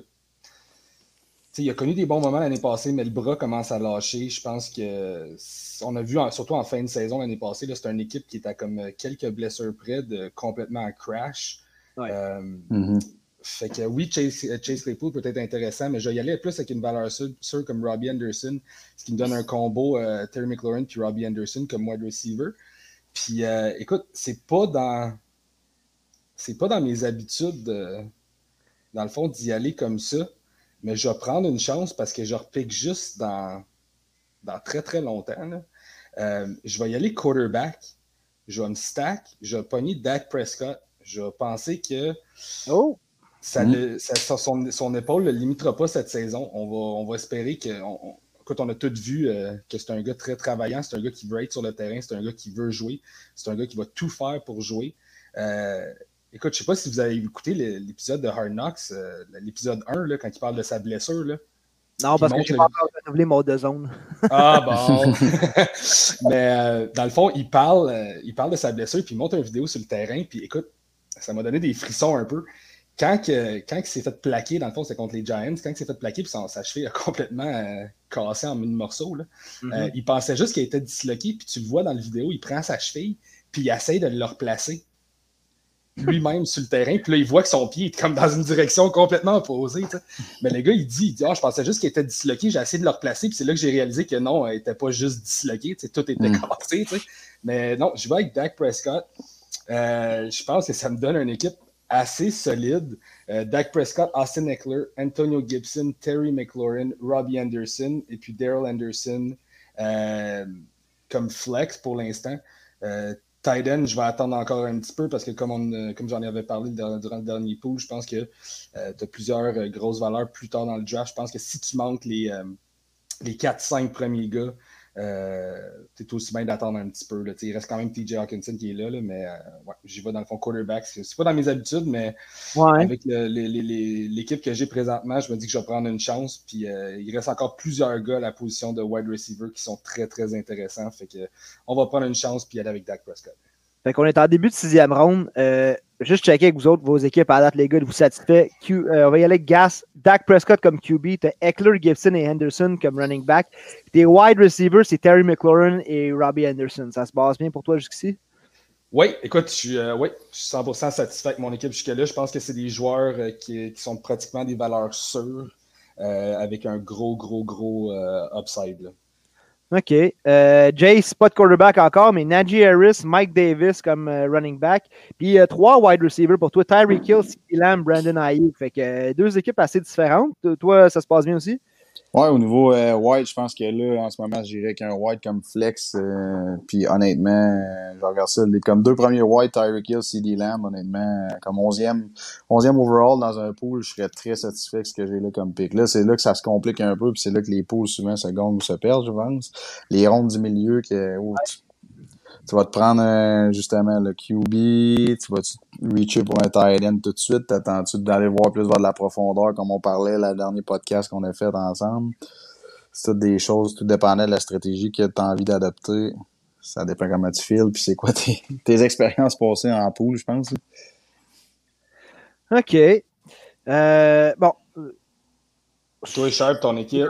il a connu des bons moments l'année passée, mais le bras commence à lâcher. Je pense que on a vu, surtout en fin de saison l'année passée, c'est une équipe qui était à comme euh, quelques blessures près de complètement crash. Euh, mm-hmm. Fait que oui, Chase, euh, Chase, Claypool peut être intéressant, mais je vais y aller plus avec une valeur sûre, comme Robbie Anderson, ce qui me donne un combo Terry McLaurin puis Robbie Anderson comme wide receiver. Puis écoute, c'est pas dans c'est pas dans mes habitudes, dans le fond, d'y aller comme ça mais je vais prendre une chance parce que je repique juste dans, dans très très longtemps. Euh, je vais y aller quarterback. Je vais me stack. Je vais pogner Dak Prescott. Je vais penser que oh. ça, mm. son, épaule ne le limitera pas cette saison. On va, on va espérer que. On, on a tous vu euh, que c'est un gars très travaillant, c'est un gars qui veut être sur le terrain, c'est un gars qui veut jouer, c'est un gars qui va tout faire pour jouer. Euh, Écoute, je ne sais pas si vous avez écouté l'épisode de Hard Knocks, euh, l'épisode 1, là, quand il parle de sa blessure. Là, non, parce que je n'ai pas encore renouvelé mon deux zones. Ah bon. Mais euh, dans le fond, il parle, euh, il parle de sa blessure, puis il monte une vidéo sur le terrain, puis écoute, ça m'a donné des frissons un peu. Quand, quand il s'est fait plaquer, dans le fond, c'est contre les Giants, quand il s'est fait plaquer, puis sa cheville a complètement cassé en mille morceaux, là, mm-hmm. il pensait juste qu'il était disloqué, puis tu le vois dans la vidéo, il prend sa cheville, puis il essaye de le replacer lui-même sur le terrain. Puis là, il voit que son pied est comme dans une direction complètement opposée. Mais le gars, il dit, il dit ah, je pensais juste qu'il était disloqué, j'ai essayé de le replacer. Puis c'est là que j'ai réalisé que non, il n'était pas juste disloqué, tout était mm. cassé. Mais non, je vais avec Dak Prescott. Euh, je pense que ça me donne une équipe assez solide. Euh, Dak Prescott, Austin Eckler, Antonio Gibson, Terry McLaurin, Robbie Anderson et puis Daryl Anderson euh, comme flex pour l'instant. Tiden, je vais attendre encore un petit peu parce que comme, euh, comme j'en avais parlé durant, le dernier pool, je pense que euh, tu as plusieurs euh, grosses valeurs plus tard dans le draft. Je pense que si tu manques les, les 4-5 premiers gars, euh, tu aussi bien d'attendre un petit peu. Là. Il reste quand même TJ Hawkinson qui est là, mais euh, ouais, j'y vais dans le fond quarterback. C'est pas dans mes habitudes, mais avec l'équipe que j'ai présentement, je me dis que je vais prendre une chance. Puis euh, il reste encore plusieurs gars à la position de wide receiver qui sont très, très intéressants. Fait que on va prendre une chance puis aller avec Dak Prescott. Fait qu'on est en début de sixième round. Euh, juste checker avec vous autres, vos équipes à date, les gars, vous satisfait. Euh, on va y aller avec Gas, Dak Prescott comme QB, t'as Eckler, Gibson et Henderson comme running back. Tes wide receivers, c'est Terry McLaurin et Robbie Henderson. Ça se base bien pour toi jusqu'ici? Oui, écoute, je suis, euh, oui, je suis 100% satisfait avec mon équipe jusque-là. Je pense que c'est des joueurs qui, qui, sont pratiquement des valeurs sûres avec un gros, gros, gros upside. OK. Euh, Jace, pas de quarterback encore, mais Najee Harris, Mike Davis comme euh, running back. Puis euh, trois wide receivers pour toi, Tyreek Hill, Lamb, Brandon Ayuk. Fait que deux équipes assez différentes. Toi, ça se passe bien aussi? Ouais, au niveau euh, white, je pense que là, en ce moment, je dirais qu'un white comme flex. Euh, puis honnêtement, euh, je regarde ça. Les, comme deux premiers white, Tyreek Hill, CD Lamb, honnêtement, comme 11e, 11e overall dans un pool, je serais très satisfait de ce que j'ai là comme pick. Là, c'est là que ça se complique un peu, puis c'est là que les pools souvent se gagnent ou se perdent, je pense. Les rondes du milieu, que, oh, tu vas te prendre euh, justement le QB, tu vas te reacher pour un tight end tout de suite, t'attends-tu d'aller voir plus vers de la profondeur comme on parlait le dernier podcast qu'on a fait ensemble? C'est toutes des choses, tout dépendait de la stratégie que tu as envie d'adopter. Ça dépend comment tu files, puis c'est quoi tes, tes expériences passées en pool, je pense. OK. Euh, bon, toi, Sharp, ton équipe.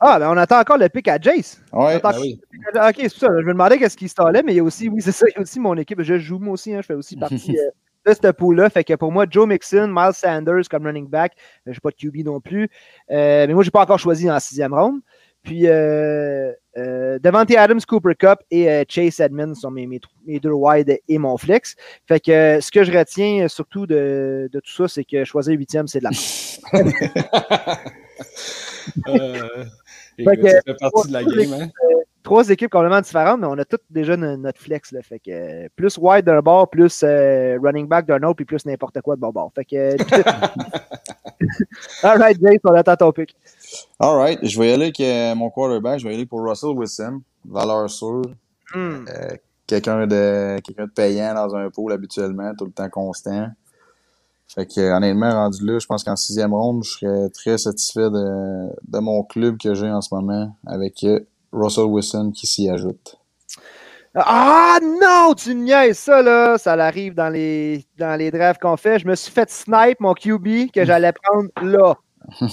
Ah, ben on attend encore le pic à Jace. Ouais, ben oui. Ok, c'est ça. Je me demandais qu'est-ce qui stallait, mais il y a aussi, oui, c'est ça, il y a aussi mon équipe. Je joue moi aussi, hein, je fais aussi partie euh, de cette pool-là. Fait que pour moi, Joe Mixon, Miles Sanders comme running back. Je n'ai pas de QB non plus. Euh, mais moi, je n'ai pas encore choisi en sixième round. Puis euh, euh, Devante Adams, Cooper Cup et euh, Chase Edmonds sont mes, mes, deux wide et mon flex. Fait que ce que je retiens surtout de, de tout ça, c'est que choisir huitième, c'est de la euh, écoute, ça fait partie de la game. Hein? Trois équipes complètement différentes, mais on a toutes déjà notre flex. Là, fait que, plus wide d'un bord, plus running back d'un autre, puis plus n'importe quoi de bon bord. Fait que. All right, Jace, on attend ton pick. All right. Je vais y aller avec euh, mon quarterback. Je vais y aller pour Russell Wilson. Valeur sûre. Mm. Euh, quelqu'un de quelqu'un de payant dans un pool habituellement, tout le temps constant. Fait que honnêtement, rendu là, je pense qu'en sixième ronde, je serais très satisfait de, de mon club que j'ai en ce moment avec euh, Russell Wilson qui s'y ajoute. Ah non, tu niaises ça là, ça arrive dans les dans les drafts qu'on fait. Je me suis fait snipe mon QB que j'allais prendre là.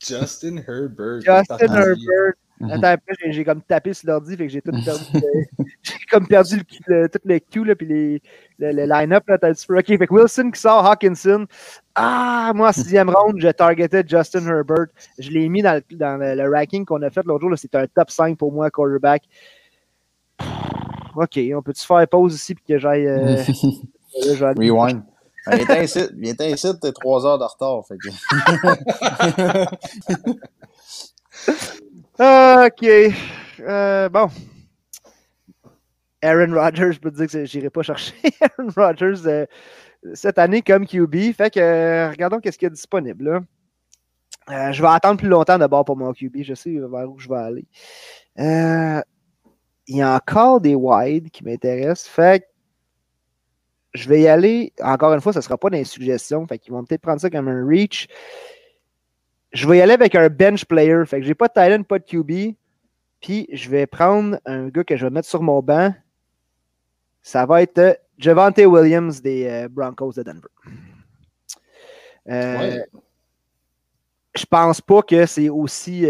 Justin Herbert. Justin Herbert. Attends, après, j'ai comme tapé sur l'ordi, fait que j'ai tout perdu. j'ai comme perdu le, tout le Q, là, puis les, le, le line-up. Là, OK, fait que Wilson qui sort, Hawkinson. Ah, moi, en sixième round, je targetais Justin Herbert. Je l'ai mis dans, dans le, ranking qu'on a fait l'autre jour. C'était un top 5 pour moi, quarterback. OK, on peut-tu faire pause ici, puis que j'aille. Euh, Rewind. Viens t'incite, t'es trois heures de retard. Fait que... ok. Euh, bon. Aaron Rodgers, je peux te dire que j'irai pas chercher Aaron Rodgers euh, cette année comme QB. Fait que euh, regardons qu'est-ce qu'il y a disponible. Là. Euh, je vais attendre plus longtemps d'abord pour mon QB. Je sais vers où je vais aller. Il y a encore des wide qui m'intéressent. Fait que je vais y aller, encore une fois, ce ne sera pas les suggestions, fait qu'ils vont peut-être prendre ça comme un reach. Je vais y aller avec un bench player, fait que j'ai pas de Titan, pas de QB, puis je vais prendre un gars que je vais mettre sur mon banc. Ça va être euh, Javante Williams des euh, Broncos de Denver. Euh, ouais. Je pense pas que c'est aussi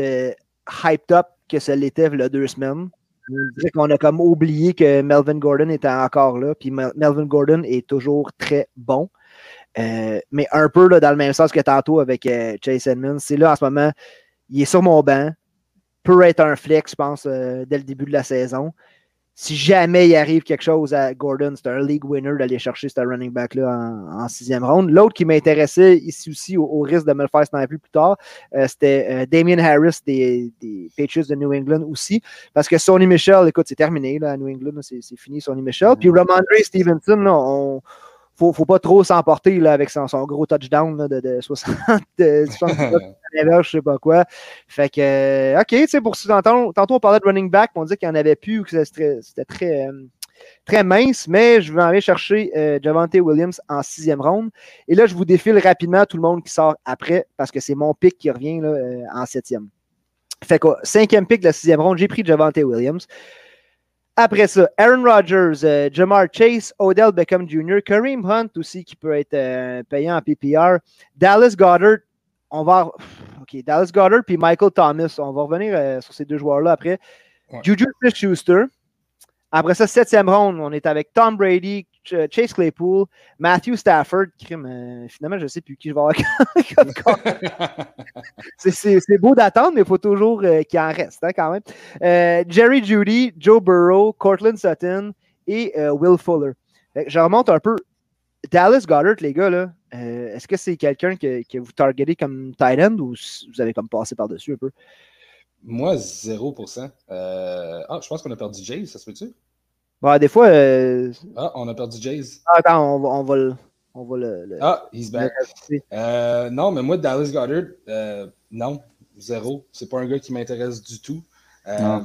hyped up que ce l'était il y a deux semaines. On dirait qu'on a comme oublié que Melvin Gordon était encore là. Puis Melvin Gordon est toujours très bon. Euh, mais un peu là, dans le même sens que tantôt avec euh, Chase Edmonds. C'est là en ce moment, il est sur mon banc. Peut être un flex, je pense, euh, dès le début de la saison si jamais il arrive quelque chose à Gordon, c'est un league winner d'aller chercher ce running back-là en, sixième round. L'autre qui m'intéressait ici aussi, au, risque de me le faire sniper plus tard, euh, c'était euh, Damien Harris des, Patriots de New England aussi. Parce que Sonny Michel, écoute, c'est terminé là, à New England, c'est fini Sonny Michel. Puis Ramondre Stevenson, là, on faut, faut pas trop s'emporter avec son, son, gros touchdown là, de, de 60, de 70 je sais pas quoi. Fait que, euh, OK, tu sais, pour tantôt, tantôt, on parlait de running back, on dit qu'il n'y en avait plus, que c'était très, euh, très mince, mais je vais aller chercher euh, Javante Williams en sixième ronde. Et là, je vous défile rapidement tout le monde qui sort après, parce que c'est mon pic qui revient là, euh, en septième. Fait que, cinquième pic de la sixième ronde, j'ai pris Javante Williams. Après ça, Aaron Rodgers, euh, Jamar Chase, Odell Beckham Jr., Kareem Hunt aussi qui peut être euh, payant en PPR, Dallas Goddard, on va. OK, Dallas Goddard puis Michael Thomas. On va revenir euh, sur ces deux joueurs-là après. Ouais. Juju Smith-Schuster. Après ça, septième round, on est avec Tom Brady, Chase Claypool, Matthew Stafford. Crime, euh, finalement, je ne sais plus qui je vais avoir C'est beau d'attendre, mais il faut toujours euh, qu'il en reste hein, quand même. Euh, Jerry Judy, Joe Burrow, Cortland Sutton et euh, Will Fuller. Je remonte un peu. Dallas Goddard, les gars, là, est-ce que c'est quelqu'un que, que, vous targetez comme tight end ou vous avez comme passé par-dessus un peu? Moi, 0%. Euh... Ah, je pense qu'on a perdu Jays, ça se peut-tu? Bah, des fois. Euh... Ah, on a perdu Jays. Ah, attends, on va, on va le. On va le, le... Ah, he's back. Euh, non, mais moi, Dallas Goddard, euh, non, zéro. C'est pas un gars qui m'intéresse du tout. Euh,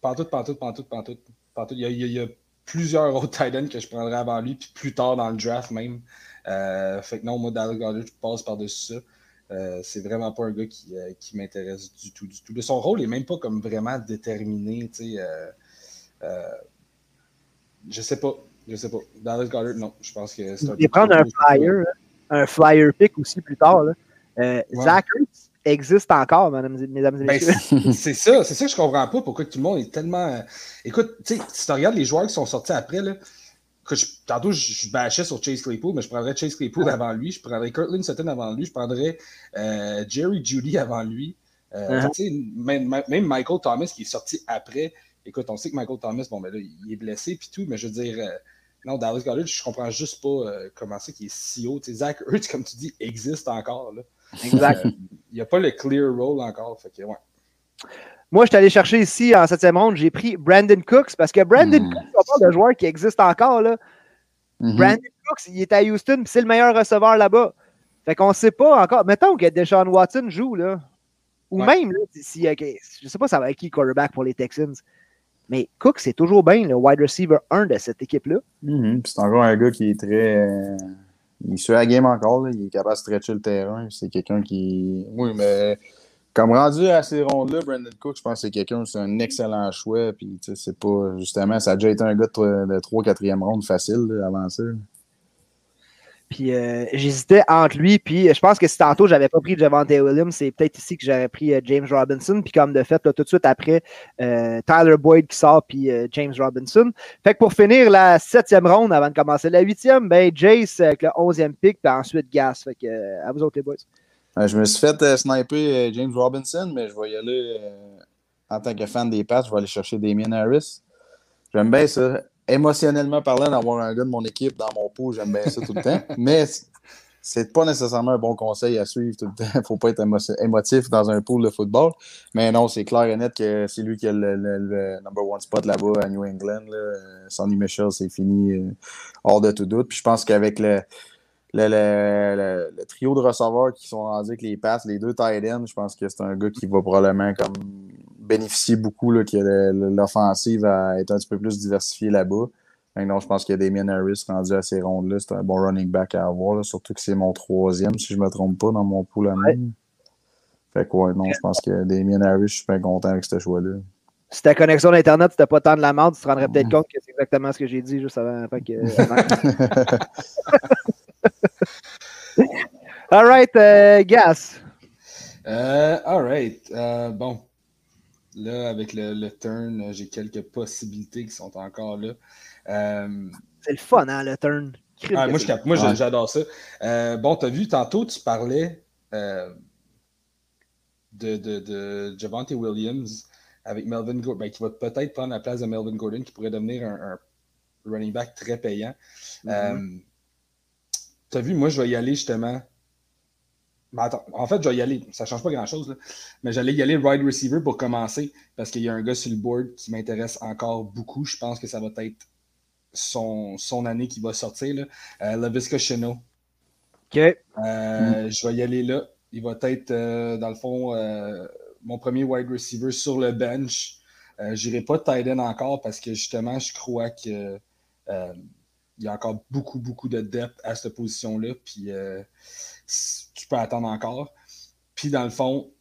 pantoute, pantoute, pantoute, pantoute, pantoute. Il y a, il y a plusieurs autres Titans que je prendrais avant lui, puis plus tard dans le draft même. Euh, fait que non, moi, Dallas Goddard, je passe par-dessus ça. Euh, c'est vraiment pas un gars qui, euh, qui m'intéresse du tout, du tout. Son rôle est même pas comme vraiment déterminé, tu sais. Euh, je sais pas, je sais pas. Dallas Goddard, non, je pense que c'est un peu prendre un flyer, un flyer pick aussi plus tard. Là. Ouais. Zach existe encore, mesdames, et messieurs. Ben, c'est ça, c'est ça que je comprends pas. Pourquoi tout le monde est tellement. Écoute, tu sais, si tu regardes les joueurs qui sont sortis après, là, que je, tantôt, je, je, bâchais sur Chase Claypool, mais je prendrais Chase Claypool ouais. avant lui, je prendrais Kirtland Sutton avant lui, je prendrais euh, Jerry Judy avant lui. Euh, uh -huh. même, même, Michael Thomas qui est sorti après. Écoute, on sait que Michael Thomas, bon, ben là, il est blessé puis tout, mais je veux dire, euh, non, Dallas Goddard, je comprends juste pas euh, comment ça qui est si haut. T'sais, Zach Ertz, comme tu dis, existe encore. Là. Exact. il n'y a pas le clear role encore. Fait que, ouais. Moi, je suis allé chercher ici en septième ronde, j'ai pris Brandon Cooks parce que Brandon Hmm. mmh. Cooks, on parle de joueur qui existe encore. Là. Mhm. Brandon Cooks, il est à Houston, c'est le meilleur receveur là-bas. Fait qu'on ne sait pas encore. Mettons que Deshaun Watson joue, là. Ou Ouais. même, là, si, okay, je ne sais pas ça va être qui quarterback pour les Texans. Mais Cook, c'est toujours bien le wide receiver 1 de cette équipe-là. Puis C'est encore un gars qui est très. euh, Il suit la game encore, là. il est capable de stretcher le terrain. C'est quelqu'un qui. Oui, mais comme rendu à ces rondes-là, Brandon Cook, je pense que c'est quelqu'un, c'est un excellent choix. Puis, c'est pas. Justement, ça a déjà été un gars de 3-4e ronde facile là, avant ça. Puis euh, j'hésitais entre lui, puis je pense que si tantôt j'avais pas pris Javante Williams, c'est peut-être ici que j'aurais pris euh, James Robinson. Puis comme de fait, tout de suite après, euh, Tyler Boyd qui sort, puis euh, James Robinson. Fait que pour finir la septième ronde avant de commencer la huitième, ben Jace avec le onzième pick, puis ensuite Gas. Fait que euh, à vous autres les boys. Euh, je me suis fait euh, sniper euh, James Robinson, mais je vais y aller euh, en tant que fan des Pats, je vais aller chercher Damien Harris. J'aime bien ça. Émotionnellement parlant, d'avoir un gars de mon équipe dans mon pot, j'aime bien ça tout le temps. Mais c'est pas nécessairement un bon conseil à suivre tout le temps. Faut pas être émo- émotif dans un pool de football. Mais non, c'est clair et net que c'est lui qui a le, number one spot là-bas à New England. Sonny Michel, c'est fini euh, hors de tout doute. Puis je pense qu'avec le, le, le- le- le trio de receveurs qui sont rendus avec les passes, les deux tight ends, je pense que c'est un gars qui va probablement comme bénéficier beaucoup, là, que l'offensive va être un petit peu plus diversifiée là-bas. Non, je pense que Damien Harris rendu à ces rondes-là, c'est un bon running back à avoir, là, surtout que c'est mon troisième, si je me trompe pas, dans mon pool à moi. Fait que ouais, non, je pense que Damien Harris, je suis bien content avec ce choix-là. Si ta connexion d'Internet, c'était pas tant de la merde, tu te rendrais peut-être compte que c'est exactement ce que j'ai dit juste avant, avant que. All right, euh, Gas. Euh, all right. Euh, bon. Là, avec le, le turn, j'ai quelques possibilités qui sont encore là. Euh, C'est le fun, hein, le turn. Ah, moi, c'est- je cap- moi, Ouais. j'adore ça. Euh, bon, tu as vu, tantôt, tu parlais euh, de, de, de Javante Williams avec Melvin Gordon, ben, qui va peut-être prendre la place de Melvin Gordon, qui pourrait devenir un, un running back très payant. Mhm. tu as vu, moi, je vais y aller justement. Ben, attends, en fait, je vais y aller. Ça ne change pas grand-chose. Mais j'allais y aller wide receiver pour commencer parce qu'il y a un gars sur le board qui m'intéresse encore beaucoup. Je pense que ça va être son, son année qui va sortir. Là. Euh, LaVisca Chino. OK. Euh, Je vais y aller là. Il va être, euh, dans le fond, euh, mon premier wide receiver sur le bench. Je n'irai pas end encore parce que justement, je crois que il y a encore beaucoup, beaucoup de depth à cette position-là. Puis euh, tu peux attendre encore. Puis dans le fond,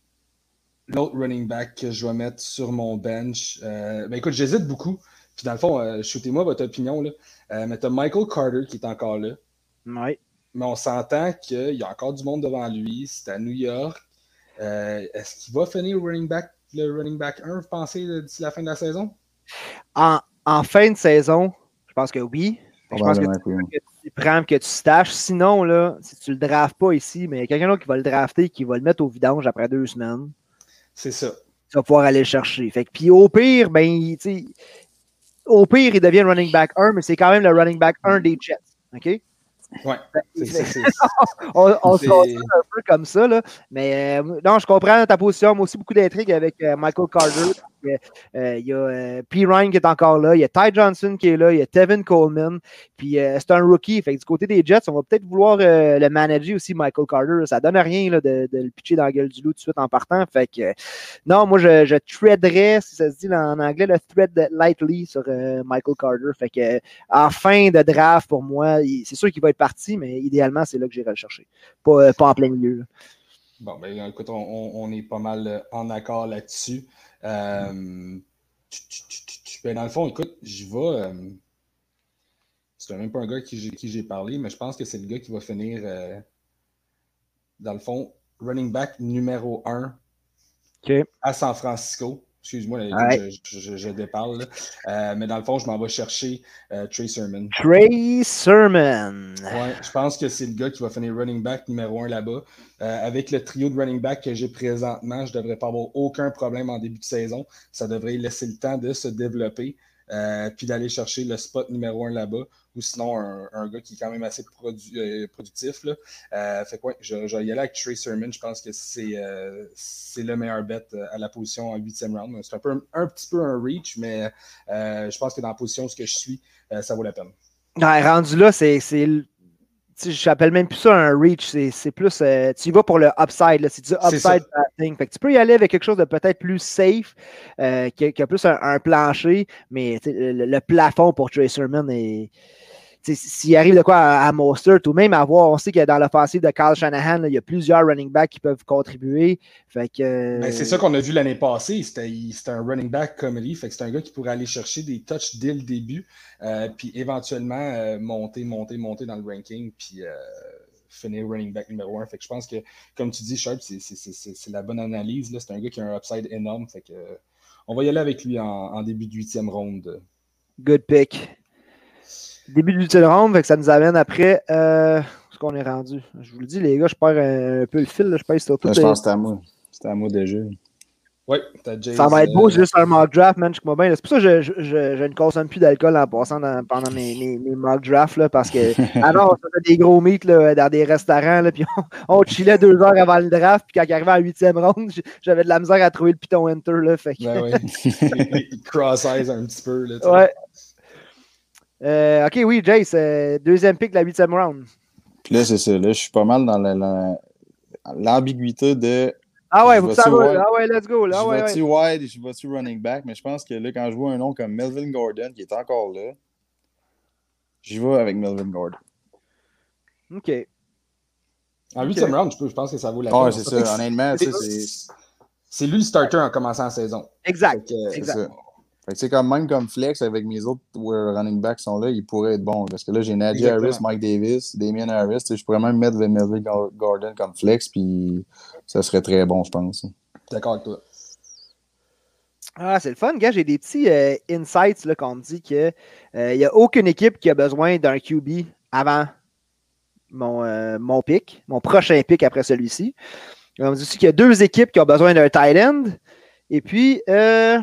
l'autre running back que je vais mettre sur mon bench, euh, ben écoute, j'hésite beaucoup. Puis dans le fond, euh, shootez-moi votre opinion. Là. Euh, mais tu as Michael Carter qui est encore là. Ouais. Mais on s'entend qu'il y a encore du monde devant lui. C'est à New York. Est-ce qu'il va finir le running back, le running back 1, vous pensez, d'ici la fin de la saison? En, en fin de saison, je pense que oui. Je pense que tu prends que tu staches. Sinon, là, si tu le draftes pas ici, mais il y a quelqu'un d'autre qui va le drafter qui va le mettre au vidange après deux semaines, C'est ça. tu vas pouvoir aller le chercher. Fait que, puis au pire, ben, au pire, il devient running back 1, mais c'est quand même le running back 1 des Jets. OK? Ouais. C'est- On, on se un peu comme ça, là. Mais euh, non, je comprends ta position. Moi aussi, beaucoup d'intrigues avec euh, Michael Carter. Euh, Il y a euh, P. Ryan qui est encore là. Il y a Ty Johnson qui est là. Il y a Tevin Coleman. Puis euh, c'est un rookie. Fait que du côté des Jets, on va peut-être vouloir le manager aussi, Michael Carter. Ça donne rien là, de, le pitcher dans la gueule du loup tout de suite en partant. Fait que non, moi, je, je si ça se dit en anglais, le thread lightly sur Michael Carter. Fait que en fin de draft, pour moi, c'est sûr qu'il va être parti, mais idéalement, c'est là que j'irai le chercher. Pas, pas en plein milieu. Bon, ben écoute, on, est pas mal en accord là-dessus. Euh, ben, dans le fond, écoute, je vais. euh, c'est même pas un gars qui j'ai qui j'ai parlé, mais je pense que c'est le gars qui va finir, euh, dans le fond, running back numéro 1 OK. à San Francisco. Excuse-moi, Ouais. je, je, je déparle. Euh, mais dans le fond, je m'en vais chercher euh, Trey Sermon. Trey Sermon. Ouais, je pense que c'est le gars qui va finir running back numéro un là-bas. Euh, avec le trio de running back que j'ai présentement, je ne devrais pas avoir aucun problème en début de saison. Ça devrait laisser le temps de se développer, euh, puis d'aller chercher le spot numéro un là-bas, ou sinon un, un gars qui est quand même assez euh, productif. Là. Euh, fait que ouais, je, je y aller avec Trey Sermon. Je pense que c'est euh, le meilleur bet euh, à la position en huitième round. C'est un, peu, un, petit peu un reach, mais je pense que dans la position où je suis, ça vaut la peine. Ouais, rendu là, c'est. c'est le- tu sais, Je n'appelle même plus ça un reach, c'est plus. euh, tu y vas pour le upside, c'est du upside. Fait que tu peux y aller avec quelque chose de peut-être plus safe, euh, qui, a, plus un, un plancher, mais le, le plafond pour Trey Sermon est. S'il arrive de quoi à, à Mostert ou même à voir, on sait que dans l'offensive de Kyle Shanahan, là, il y a plusieurs running backs qui peuvent contribuer. Fait que, Ben, c'est ça qu'on a vu l'année passée. C'était un running back. Fait que c'est un gars qui pourrait aller chercher des touches dès le début, euh, puis éventuellement euh, monter, monter, monter dans le ranking, puis euh, finir running back numéro un. Fait que je pense que, comme tu dis, Sharp, c'est- la bonne analyse. C'est un gars qui a un upside énorme. Fait que, on va y aller avec lui en, en début de huitième ronde. Good pick. Début du huitième round, fait que ça nous amène après. Euh, où est-ce qu'on est rendu? Je vous le dis, les gars, je perds un, un peu le fil. là, je tout. Là, je pense que c'était à moi. C'était à moi déjà. Oui, t'as Jays, Ça va être beau, euh, c'est juste un mock draft, man. Je bien. C'est pour ça que je, je, je- je ne consomme plus d'alcool en passant dans- pendant mes, mes, mes mock drafts, là, parce que alors, on faisait des gros meets là, dans des restaurants, là, puis on, on chillait deux heures avant le draft, puis quand il arrivait à la huitième ronde, j'avais de la misère à trouver le piton enter, là, fait que- Ben il cross-eyes un petit peu. Là. Ouais. Euh, ok, oui, Jace, euh, deuxième pick de la huitième round. Puis là, c'est ça. Là, je suis pas mal dans la- la- l'ambiguïté de Ah ouais, vous savez, ah ouais, let's go, là, je ouais, vais-tu ouais. wide et je vais-tu running back, mais je pense que là, quand je vois un nom comme Melvin Gordon qui est encore là, j'y vais avec Melvin Gordon. Ok. En huitième round, je, peux- je pense que ça vaut la Ah, peine. c'est Surtout ça. Honnêtement, c'est- c'est C'est lui le starter en commençant la saison. Exact. C'est Exact. Ça. Fait que c'est comme même comme flex avec mes autres euh, running backs sont là, il pourrait être bon. Parce que là, j'ai Najee Exactement. Harris, Mike Davis, Damien Harris. Je pourrais même mettre Melvin Gor- Gordon comme flex, puis ça serait très bon, je pense. D'accord avec toi. Ah, c'est le fun, gars. J'ai des petits euh, insights là, qu'on me dit qu'il n'y a aucune équipe qui a besoin d'un QB avant mon, euh, mon pick, mon prochain pick après celui-ci. On me dit aussi qu'il y a deux équipes qui ont besoin d'un tight end. Et puis, euh,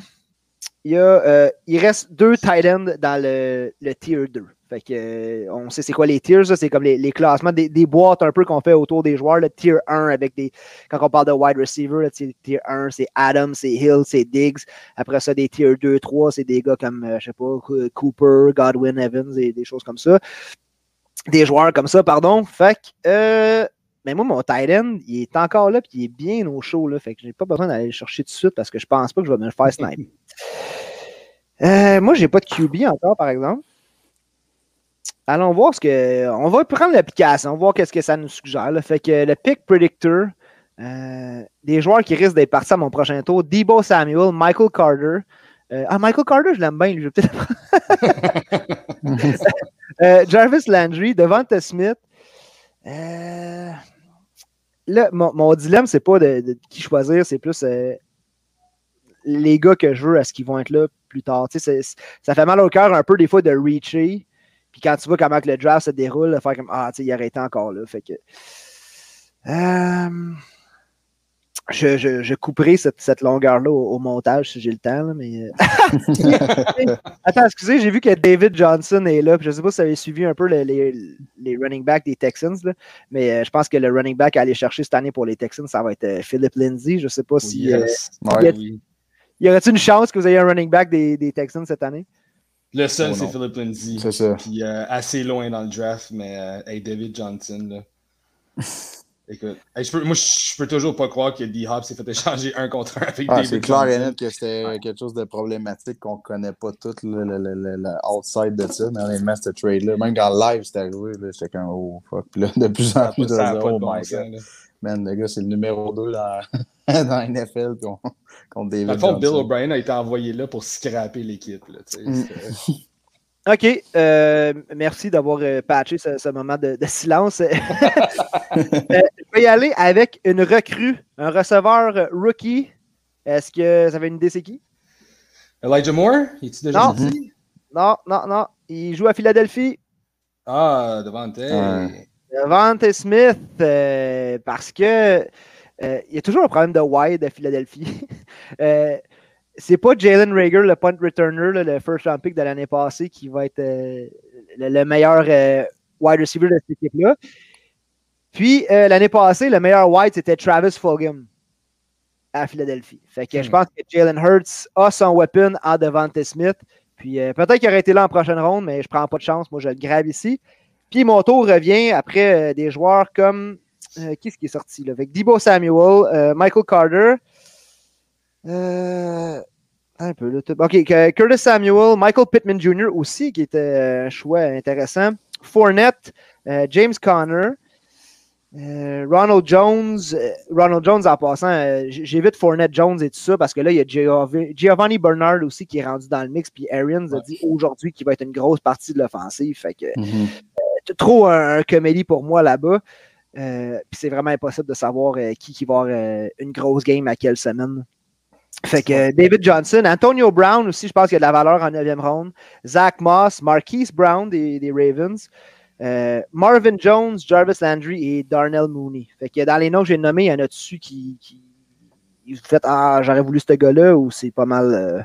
euh, il reste deux tight ends dans le, tier 2. Fait que, euh, on sait c'est quoi les tiers, c'est comme les, classements, des, boîtes un peu qu'on fait autour des joueurs. Le tier 1 avec des. Quand on parle de wide receiver, le tier 1, c'est Adams, c'est Hill, c'est Diggs. Après ça, des tier 2, 3, c'est des gars comme, euh, je sais pas, Cooper, Godwin, Evans et des choses comme ça. Des joueurs comme ça, pardon. Fait que, mais moi, mon tight end, il est encore là, puis il est bien au chaud, là. Fait que j'ai pas besoin d'aller le chercher tout de suite parce que je pense pas que je vais me faire sniper. Euh, moi, j'ai pas de QB encore, par exemple. Allons voir ce que. On va prendre l'application, voir qu'est-ce que ça nous suggère. Fait que le pick predictor, euh, des joueurs qui risquent d'être partis à mon prochain tour, Debo Samuel, Michael Carter. Euh, ah, Michael Carter, je l'aime bien, je vais peut-être euh, Jarvis Landry, Devante Smith. Euh, là, mon, mon dilemme, c'est pas de, de, qui choisir, c'est plus les gars que je veux, est-ce qu'ils vont être là plus tard. Ça fait mal au cœur un peu des fois de reacher. Puis quand tu vois comment le draft se déroule, de faire comme Ah, tu sais, il aurait été encore là. Fait que. Euh, je, je, je, couperai cette, cette longueur-là au, au, montage si j'ai le temps. Là, mais... Attends, excusez, j'ai vu que David Johnson est là. Je ne sais pas si vous avez suivi un peu les, les, les running backs des Texans, là, mais euh, je pense que le running back à aller chercher cette année pour les Texans, ça va être euh, Philip Lindsay. Je ne sais pas si. Yes. Euh, ouais, y, a, oui. Y aurait-il une chance que vous ayez un running back des, des Texans cette année? Le seul, oh c'est Philip Lindsay. C'est ça. Puis euh, assez loin dans le draft, mais euh, hey, David Johnson, là. Écoute, hey, je peux, moi, je peux toujours pas croire que D-Hop s'est fait échanger un contre un avec ah, David C'est clair et net que c'était ouais. quelque chose de problématique qu'on connaît pas tout le, le, le, le, outside de ça, mais honnêtement, ce trade-là, même quand live c'était arrivé, j'étais comme oh fuck. Puis là, de plus en plus de ça, gens, pas de oh bon my sens, god. Man, le gars, c'est le numéro 2 dans, dans la NFL contre David Dans le fond, Bill. O'Brien a été envoyé là pour scraper l'équipe. Mm. OK. euh, merci d'avoir euh, patché ce, ce moment de, de silence. Euh, je vais y aller avec une recrue, un receveur rookie. Est-ce que vous avez une idée c'est qui? Elijah Moore, déjà Non. Non, non, non. Il joue à Philadelphie. Ah, Devante. Ouais. Devante Smith, euh, parce que euh, il y a toujours un problème de wide à Philadelphie. Euh, c'est pas Jalen Rager, le punt returner, là, le first round pick de l'année passée, qui va être euh, le, le, meilleur wide receiver de cette équipe-là. Puis l'année passée, le meilleur wide, c'était Travis Fulgham à Philadelphie. Fait que Hmm. je pense que Jalen Hurts a son weapon en Devante Smith. Puis peut-être qu'il aurait été là en prochaine ronde, mais je prends pas de chance. Moi, je le grave ici. Puis mon tour revient après euh, des joueurs comme. Euh, qui est-ce qui est sorti là? Avec Debo Samuel, euh, Michael Carter. Un peu. OK, Curtis Samuel, Michael Pittman Jr. aussi, qui était un choix intéressant. Fournette, James Conner. Euh, Ronald Jones, euh, Ronald Jones en passant, euh, j'évite Fournette Jones et tout ça parce que là, il y a Giovanni, Giovanni Bernard aussi qui est rendu dans le mix. Puis Arians Ouais. a dit aujourd'hui qu'il va être une grosse partie de l'offensive. Fait que Mm -hmm. c'est trop un, un comédie pour moi là-bas. Puis c'est vraiment impossible de savoir qui, qui va avoir une grosse game à quelle semaine. Fait que David Johnson, Antonio Brown aussi, je pense qu'il y a de la valeur en 9e ronde. Zach Moss, Marquise Brown des, des Ravens. Euh, Marvin Jones, Jarvis Landry et Darnell Mooney. Fait que dans les noms que j'ai nommés, il y en a dessus qui, qui vous faites Ah, j'aurais voulu ce gars-là ou c'est pas mal euh,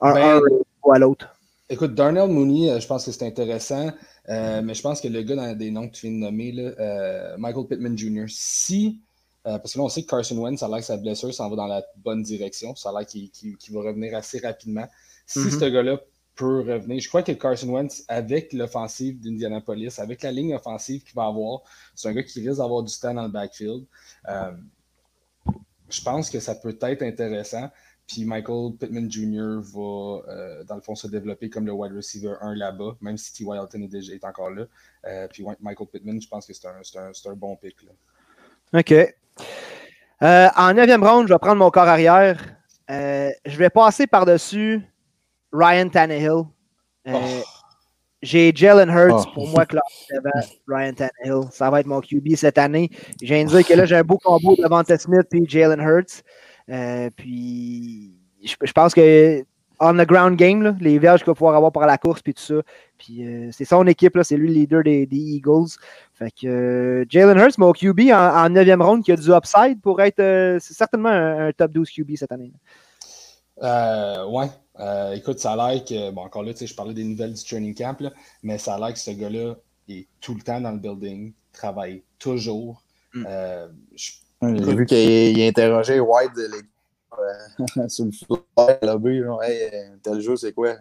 un, Ben, un ou à l'autre? Écoute, Darnell Mooney, euh, je pense que c'est intéressant, euh, mais je pense que le gars dans des noms que tu viens de nommer, là, Michael Pittman Jr., si, parce que là, on sait que Carson Wentz, ça a l'air que sa blessure s'en va dans la bonne direction, ça a l'air qu'il va revenir assez rapidement. Si Mhm. ce gars-là peut revenir, je crois que Carson Wentz, avec l'offensive d'Indianapolis, avec la ligne offensive qu'il va avoir, c'est un gars qui risque d'avoir du temps dans le backfield. Euh, je pense que ça peut être intéressant. Puis Michael Pittman Jr. va, euh, dans le fond, se développer comme le wide receiver 1 là-bas, même si T. Wilton est, encore là. Euh, puis Michael Pittman, je pense que c'est un, un, un bon pick. Là. OK. En neuvième round, je vais prendre mon corps arrière. Je vais passer par-dessus Ryan Tannehill. Euh, Oh. J'ai Jalen Hurts Oh. pour moi devant Ryan Tannehill. Ça va être mon QB cette année. Je viens de dire que là, j'ai un beau combo devant Smith et Jalen Hurts. Euh, puis, je, je pense que on the ground game, là, les verges qu'il va pouvoir avoir par la course puis tout ça. Puis euh, c'est son équipe, c'est lui le leader des, des Eagles. Fait que Jalen Hurts, mon QB en, en 9e round qui a du upside pour être certainement un, un top 12 QB cette année. Ouais, Euh, écoute, ça a l'air que, bon, encore là, tu sais, je parlais des nouvelles du training camp, là, mais ça a l'air que ce gars-là est tout le temps dans le building, travaille toujours. Mm. Euh, J'ai vu qu'il interrogeait White de l'équipe euh, sur le fly, lobby. genre, Hey, euh, tel jeu, c'est quoi?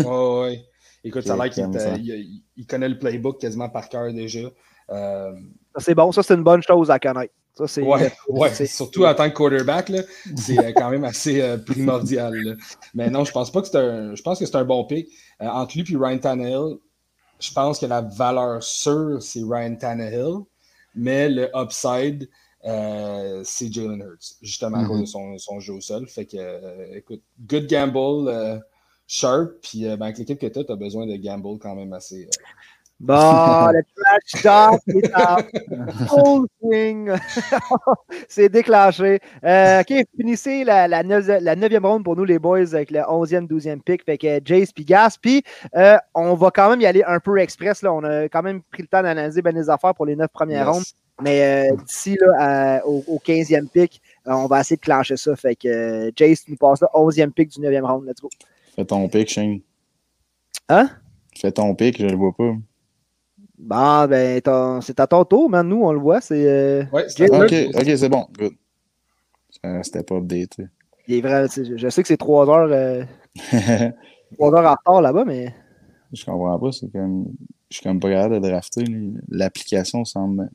Ouais, ouais. Écoute, ça a l'air qu'il connaît le playbook quasiment par cœur déjà. Euh, Ça, c'est bon. Ça, c'est une bonne chose à connaître. Ça, c'est. ouais, ouais. c'est- surtout en tant que quarterback, là, c'est euh, quand même assez euh, primordial. là. Mais non, je pense pas que c'est un. Je pense que c'est un bon pick. Euh, entre lui et Ryan Tannehill, je pense que la valeur sûre, c'est Ryan Tannehill, mais le upside, euh, c'est Jalen Hurts, justement à cause de son, son jeu au sol. Fait que, euh, écoute, good gamble, euh, sharp, puis euh, ben, avec l'équipe que tu as, tu as besoin de gamble quand même assez. Bon, le trash talk est en full swing. c'est déclenché. Euh, OK, finissez la, la, neuvi- la neuvième ronde pour nous, les boys, avec le 11e, 12e pick. Fait que Jace puis Gas. Puis, euh, on va quand même y aller un peu express. Là. On a quand même pris le temps d'analyser bien les affaires pour les neuf premières yes. rondes. Mais euh, d'ici là, au, au 15e pick, on va essayer de clencher ça. Fait que Jace nous passe le 11e pick du 9e round. Let's go. Fais ton pic, Shane. Hein? Fais ton pic, je le vois pas. Bon, ben, ton- c'est à ton tour, man. Nous, on le voit. C'est. euh, Ouais, un Ok, c'est bon. Good. Ça, C'était pas updaté. Il est vrai, je- sais que c'est trois heures, euh, trois heures en retard là-bas, mais je comprends pas. C'est comme. Je suis comme pas capable de drafter. L'application semble.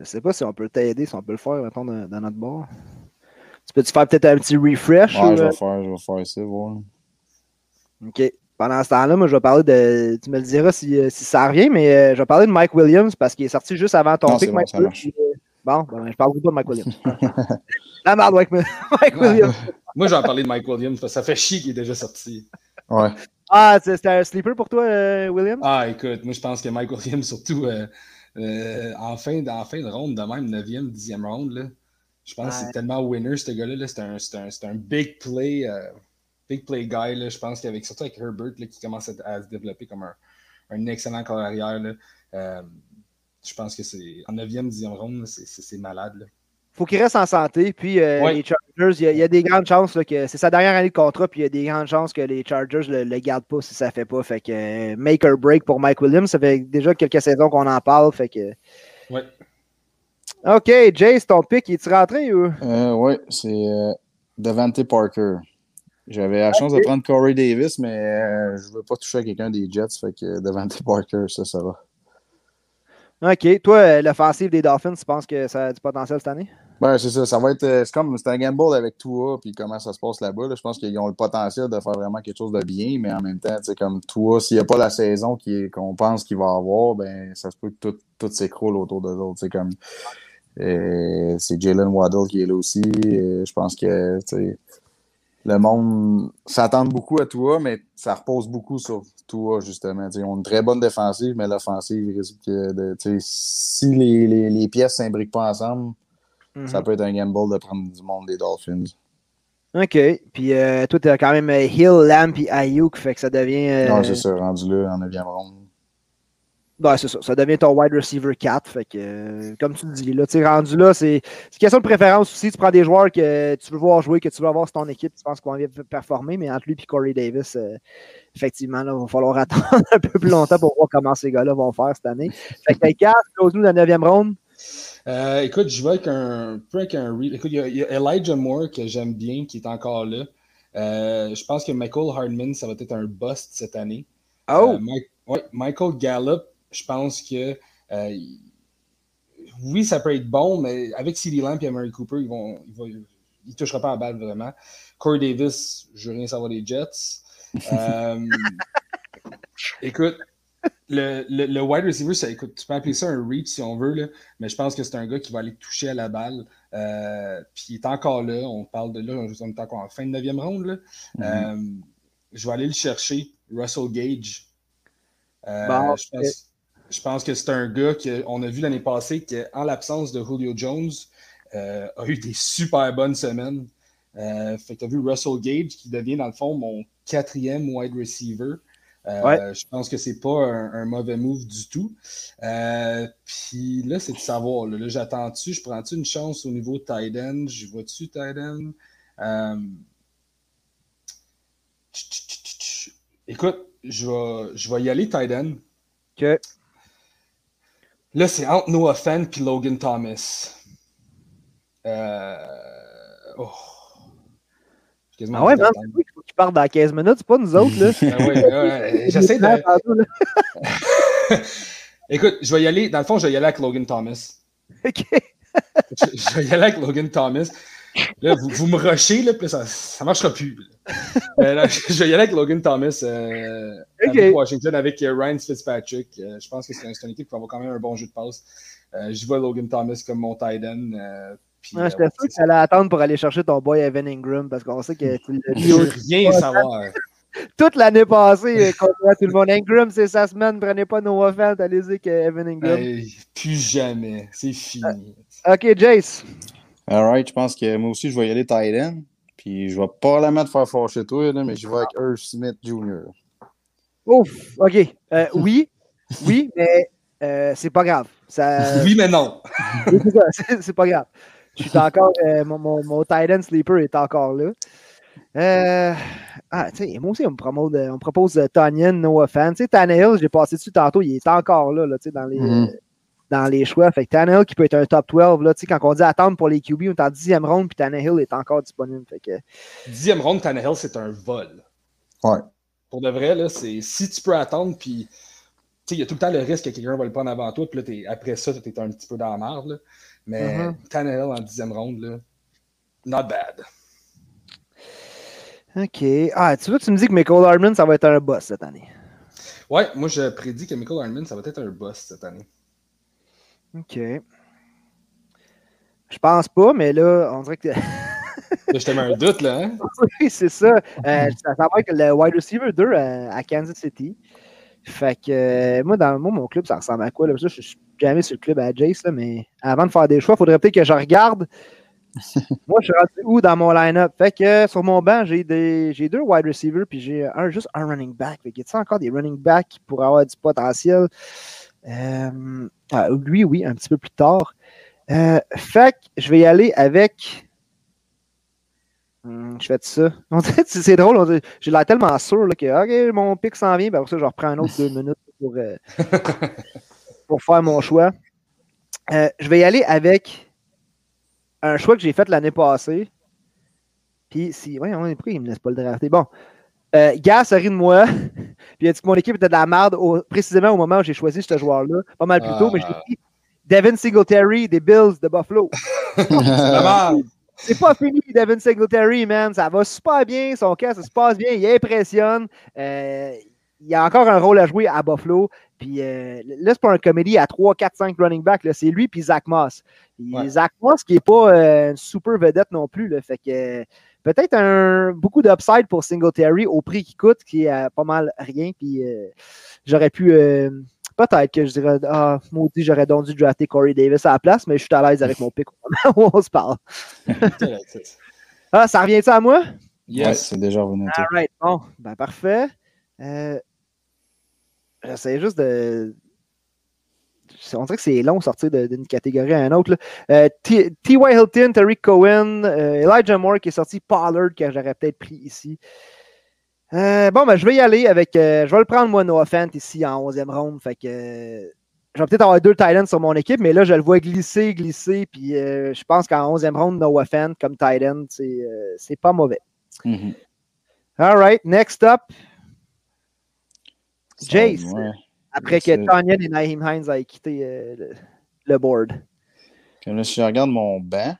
je sais pas si on peut t'aider, si on peut le faire, mettons, dans, dans notre bord. Tu peux-tu faire peut-être un petit refresh? Ouais, ou, je euh, vais faire, je vais faire ça, voir. OK. Pendant ce temps-là, moi, je vais parler de. Tu me le diras si, euh, si ça revient, mais euh, je vais parler de Mike Williams parce qu'il est sorti juste avant ton Non, bon, Mike Williams, euh, Bon, ben, je parlerai pas de Mike Williams. La merde, Mike, Mike Williams. Moi, je vais en parler de Mike Williams parce que ça fait chier qu'il est déjà sorti. Ouais. Ah, c'est- c'était un sleeper pour toi, euh, Williams? Ah, écoute, moi, je pense que Mike Williams, surtout euh, euh, en, fin, en fin de ronde, de même, 9e, 10e round, là, je pense que c'est tellement winner, ce gars-là. là. C'est un, c'est un, c'est un big play, euh, big play guy. Là. Je pense qu'avec surtout avec Herbert, là, qui commence à, à se développer comme un, un excellent corps arrière, là, euh, je pense que c'est en 9e, 10e round, là, c'est- c'est c'est malade. Là. faut qu'il reste en santé. Puis euh, Ouais. les Chargers, il y, a- il y a des grandes chances là, que c'est sa dernière année de contrat, puis il y a des grandes chances que les Chargers le, le gardent pas si ça ne fait pas. Fait que euh, make or break pour Mike Williams. Ça fait déjà quelques saisons qu'on en parle. Fait que. Ouais. OK, Jace, ton pick, est-tu rentré ou? Euh, ouais, c'est euh, Devante Parker. J'avais la chance de prendre Corey Davis, mais euh, je veux pas toucher à quelqu'un des Jets, fait que Devante Parker, ça, ça va. OK. Toi, euh, l'offensive des Dolphins, tu penses que ça a du potentiel cette année? Ben, c'est ça. Ça va être. euh, C'est comme. C'est un gamble avec Tua, puis comment ça se passe là-bas. là. Je pense qu'ils ont le potentiel de faire vraiment quelque chose de bien, mais en même temps, comme Tua, s'il n'y a pas la saison qu'on pense qu'il va avoir, ben, ça se peut que tout, tout s'écroule autour d'eux autres. C'est comme. euh, c'est Jalen Waddle qui est là aussi. je pense que, le monde s'attend beaucoup à Tua, mais ça repose beaucoup sur Tua, justement. Tu sais, ils ont une très bonne défensive, mais l'offensive, risque de. Si les, les, les pièces ne s'imbriquent pas ensemble, Mhm. ça peut être un gamble de prendre du monde des Dolphins. OK. Puis euh, toi, tu as quand même euh, Hill, Lamb et Ayuk, fait que ça devient. euh, Non, c'est ça, rendu là en 9e ronde. Ben, c'est ça. Ça devient ton wide receiver 4. Fait que, euh, comme tu le dis, là, rendu là, c'est c'est question de préférence aussi. Tu prends des joueurs que tu veux voir jouer, que tu veux avoir sur ton équipe, tu penses qu'on va performer, mais entre lui et Corey Davis, euh, effectivement, là, il va falloir attendre un peu plus longtemps pour voir comment ces gars-là vont faire cette année. Fait que, Cass, close-nous la 9e ronde. Euh, écoute, je vais avec un peu avec un re- Écoute, il y, a, il y a Elijah Moore que j'aime bien, qui est encore là. Je pense que Michael Hardman, ça va être un bust cette année. Oh! Mike- ouais, Michael Gallup, je pense que euh, oui, ça peut être bon, mais avec CD Lamb et Amari Cooper, ils vont, ils vont, ils toucheront pas à la balle vraiment. Corey Davis, je veux rien savoir des Jets. Euh, écoute, le, le, le wide receiver, ça, écoute, tu peux appeler ça un reach si on veut, là, mais je pense que c'est un gars qui va aller toucher à la balle. Euh, puis il est encore là. On parle de là, on est encore en fin de 9e ronde. Là. Euh, je vais aller le chercher, Russell Gage. Euh, Bon, je, pense, je pense que c'est un gars qu'on a vu l'année passée qu'en l'absence de Julio Jones, euh, a eu des super bonnes semaines. Euh, fait que tu as vu Russell Gage qui devient dans le fond mon quatrième wide receiver. Euh, je pense que c'est pas un, mauvais move du tout. Euh, puis là, c'est de savoir. Là, j'attends-tu, je prends-tu une chance au niveau tight end? Je vois-tu tight end? Euh, écoute, je vais, je vais y aller tight end. OK. Là, c'est entre Noah Fent et Logan Thomas. Oh. Ah ouais, man, c'est faut qu'il parte dans 15 minutes, c'est pas nous autres, là. ah ouais, J'essaie de. Écoute, je vais y aller. Dans le fond, je vais y aller avec Logan Thomas. OK. je, vais y aller avec Logan Thomas. Là, vous, vous me rushez, là, puis ça ne marchera plus. là, je vais y aller avec Logan Thomas euh, avec Washington, avec euh, Ryan Fitzpatrick. Euh, je pense que c'est une équipe qui va avoir quand même un bon jeu de passe. je vois Logan Thomas comme mon tight end. Ouais, J'étais sûr que tu allais attendre pour aller chercher ton boy Evan Ingram parce qu'on sait que tu l'as dit. rien savoir. Toute l'année passée, tout le monde. Ingram, c'est sa semaine. Prenez pas nos offenses. Allez-y que Evan Ingram. plus jamais. C'est fini. Ah, ok, Jace. Alright, je pense que moi aussi, je vais y aller tight end. Puis je vais pas la mettre faire fâcher toi, là, mais je vais avec Irv Smith Jr. Ouf, ok. Euh, oui, oui, mais euh, c'est pas grave. Ça... Oui, mais non. c'est pas grave. Je suis encore. Euh, mon, mon, mon Titan Sleeper est encore là. Euh, ah, tu sais, moi aussi, on me, propose, on me propose uh, Tanyan, Noah Fan. Tu sais, Tannehill, j'ai passé dessus tantôt, il est encore là, là tu sais, dans les. Mm -hmm. Dans les choix. Fait que Tannehill qui peut être un top 12, là, tu sais, quand on dit attendre pour les QB, on est en dixième ronde, puis Tannehill est encore disponible. Fait que... Dixième ronde, Tannehill, c'est un vol. Ouais. Pour de vrai, là, c'est si tu peux attendre, puis il y a tout le temps le risque que quelqu'un va le prendre avant toi, puis là, après ça, tu es un petit peu dans la marde. Mais mm -hmm. Tannehill en dixième ronde, là, not bad. OK. Ah, tu vois, tu me dis que Michael Hardman, ça va être un boss cette année. Ouais, moi, je prédis que Michael Hardman, ça va être un boss cette année. OK. Je pense pas, mais là, on dirait que. je te mets un doute, là. Hein? oui, c'est ça. Euh, ça. va être le wide receiver 2 à, à Kansas City. Fait que euh, moi, dans moi, mon club, ça ressemble à quoi? Là? Je suis jamais sur le club à Jace, là, mais avant de faire des choix, il faudrait peut-être que je regarde. moi, je suis rendu où dans mon line-up? Fait que sur mon banc, j'ai deux wide receivers, puis j'ai un, juste un running back. Fait que a encore des running backs qui pourraient avoir du potentiel? Euh, ah, lui, oui, un petit peu plus tard. Euh, fait que je vais y aller avec. Hum, je fais ça. C'est drôle. J'ai l'air tellement sûr là, que OK, mon pic s'en vient. Ben, pour ça, je reprends un autre deux minutes pour, euh, pour faire mon choix. Euh, je vais y aller avec un choix que j'ai fait l'année passée. Puis, si. Ouais, pourquoi il ne me laisse pas le drafter? Bon. Euh, Gas a ri de moi. Puis il a dit que mon équipe était de la merde précisément au moment où j'ai choisi ce joueur-là? Pas mal plus tôt, mais je l'ai dit Devin Singletary des Bills de Buffalo. C'est pas fini, Devin Singletary, man. Ça va super bien. Son cas, ça se passe bien. Il impressionne. Euh, il a encore un rôle à jouer à Buffalo. Puis euh, là, c'est pas un comédie à 3, 4, 5 running back. C'est lui puis Zach Moss. Ouais. Zach Moss qui n'est pas euh, une super vedette non plus. Là, fait que peut-être un beaucoup d'upside pour Singletary au prix qu'il coûte, qui est pas mal rien. Puis j'aurais pu peut-être que je dirais Ah, maudit, j'aurais donc dû drafter Corey Davis à la place, mais je suis à l'aise avec mon pic au moment où on se parle. ah, ça revient-tu à moi? Yes, ouais, c'est déjà revenu. All right, bon, ben parfait. Euh, J'essaie juste de. On dirait que c'est long de sortir d'une catégorie à une autre. Euh, T.Y. Hilton, Tariq Cohen, euh, Elijah Moore qui est sorti, Pollard que j'aurais peut-être pris ici. Euh, bon, ben, je vais y aller avec. Euh, je vais le prendre, moi, Noah Fant, ici, en 11e ronde. Fait que. Je vais peut-être avoir deux Titans sur mon équipe, mais là, je le vois glisser, glisser. Puis je pense qu'en 11e ronde, Noah Fant comme Titan, c'est pas mauvais. Mm -hmm. All right, next up. Jace. Après que Tanya et Naheem Hines aient quitté le, le, board. Comme là, si je regarde mon banc,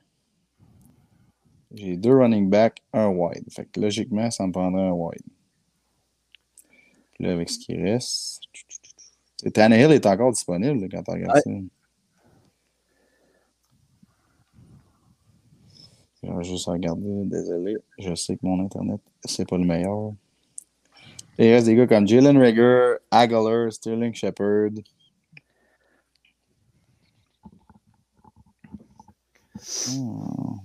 j'ai deux running backs, un wide. Fait que logiquement, ça me prendrait un wide. Là, avec ce qui reste. Tannehill est encore disponible quand tu regardes ouais. ça. Je vais juste regarder, désolé. Je sais que mon Internet, c'est pas le meilleur il reste des gars comme Jalen Rager, Aguilar, Sterling Shepard. Hmm.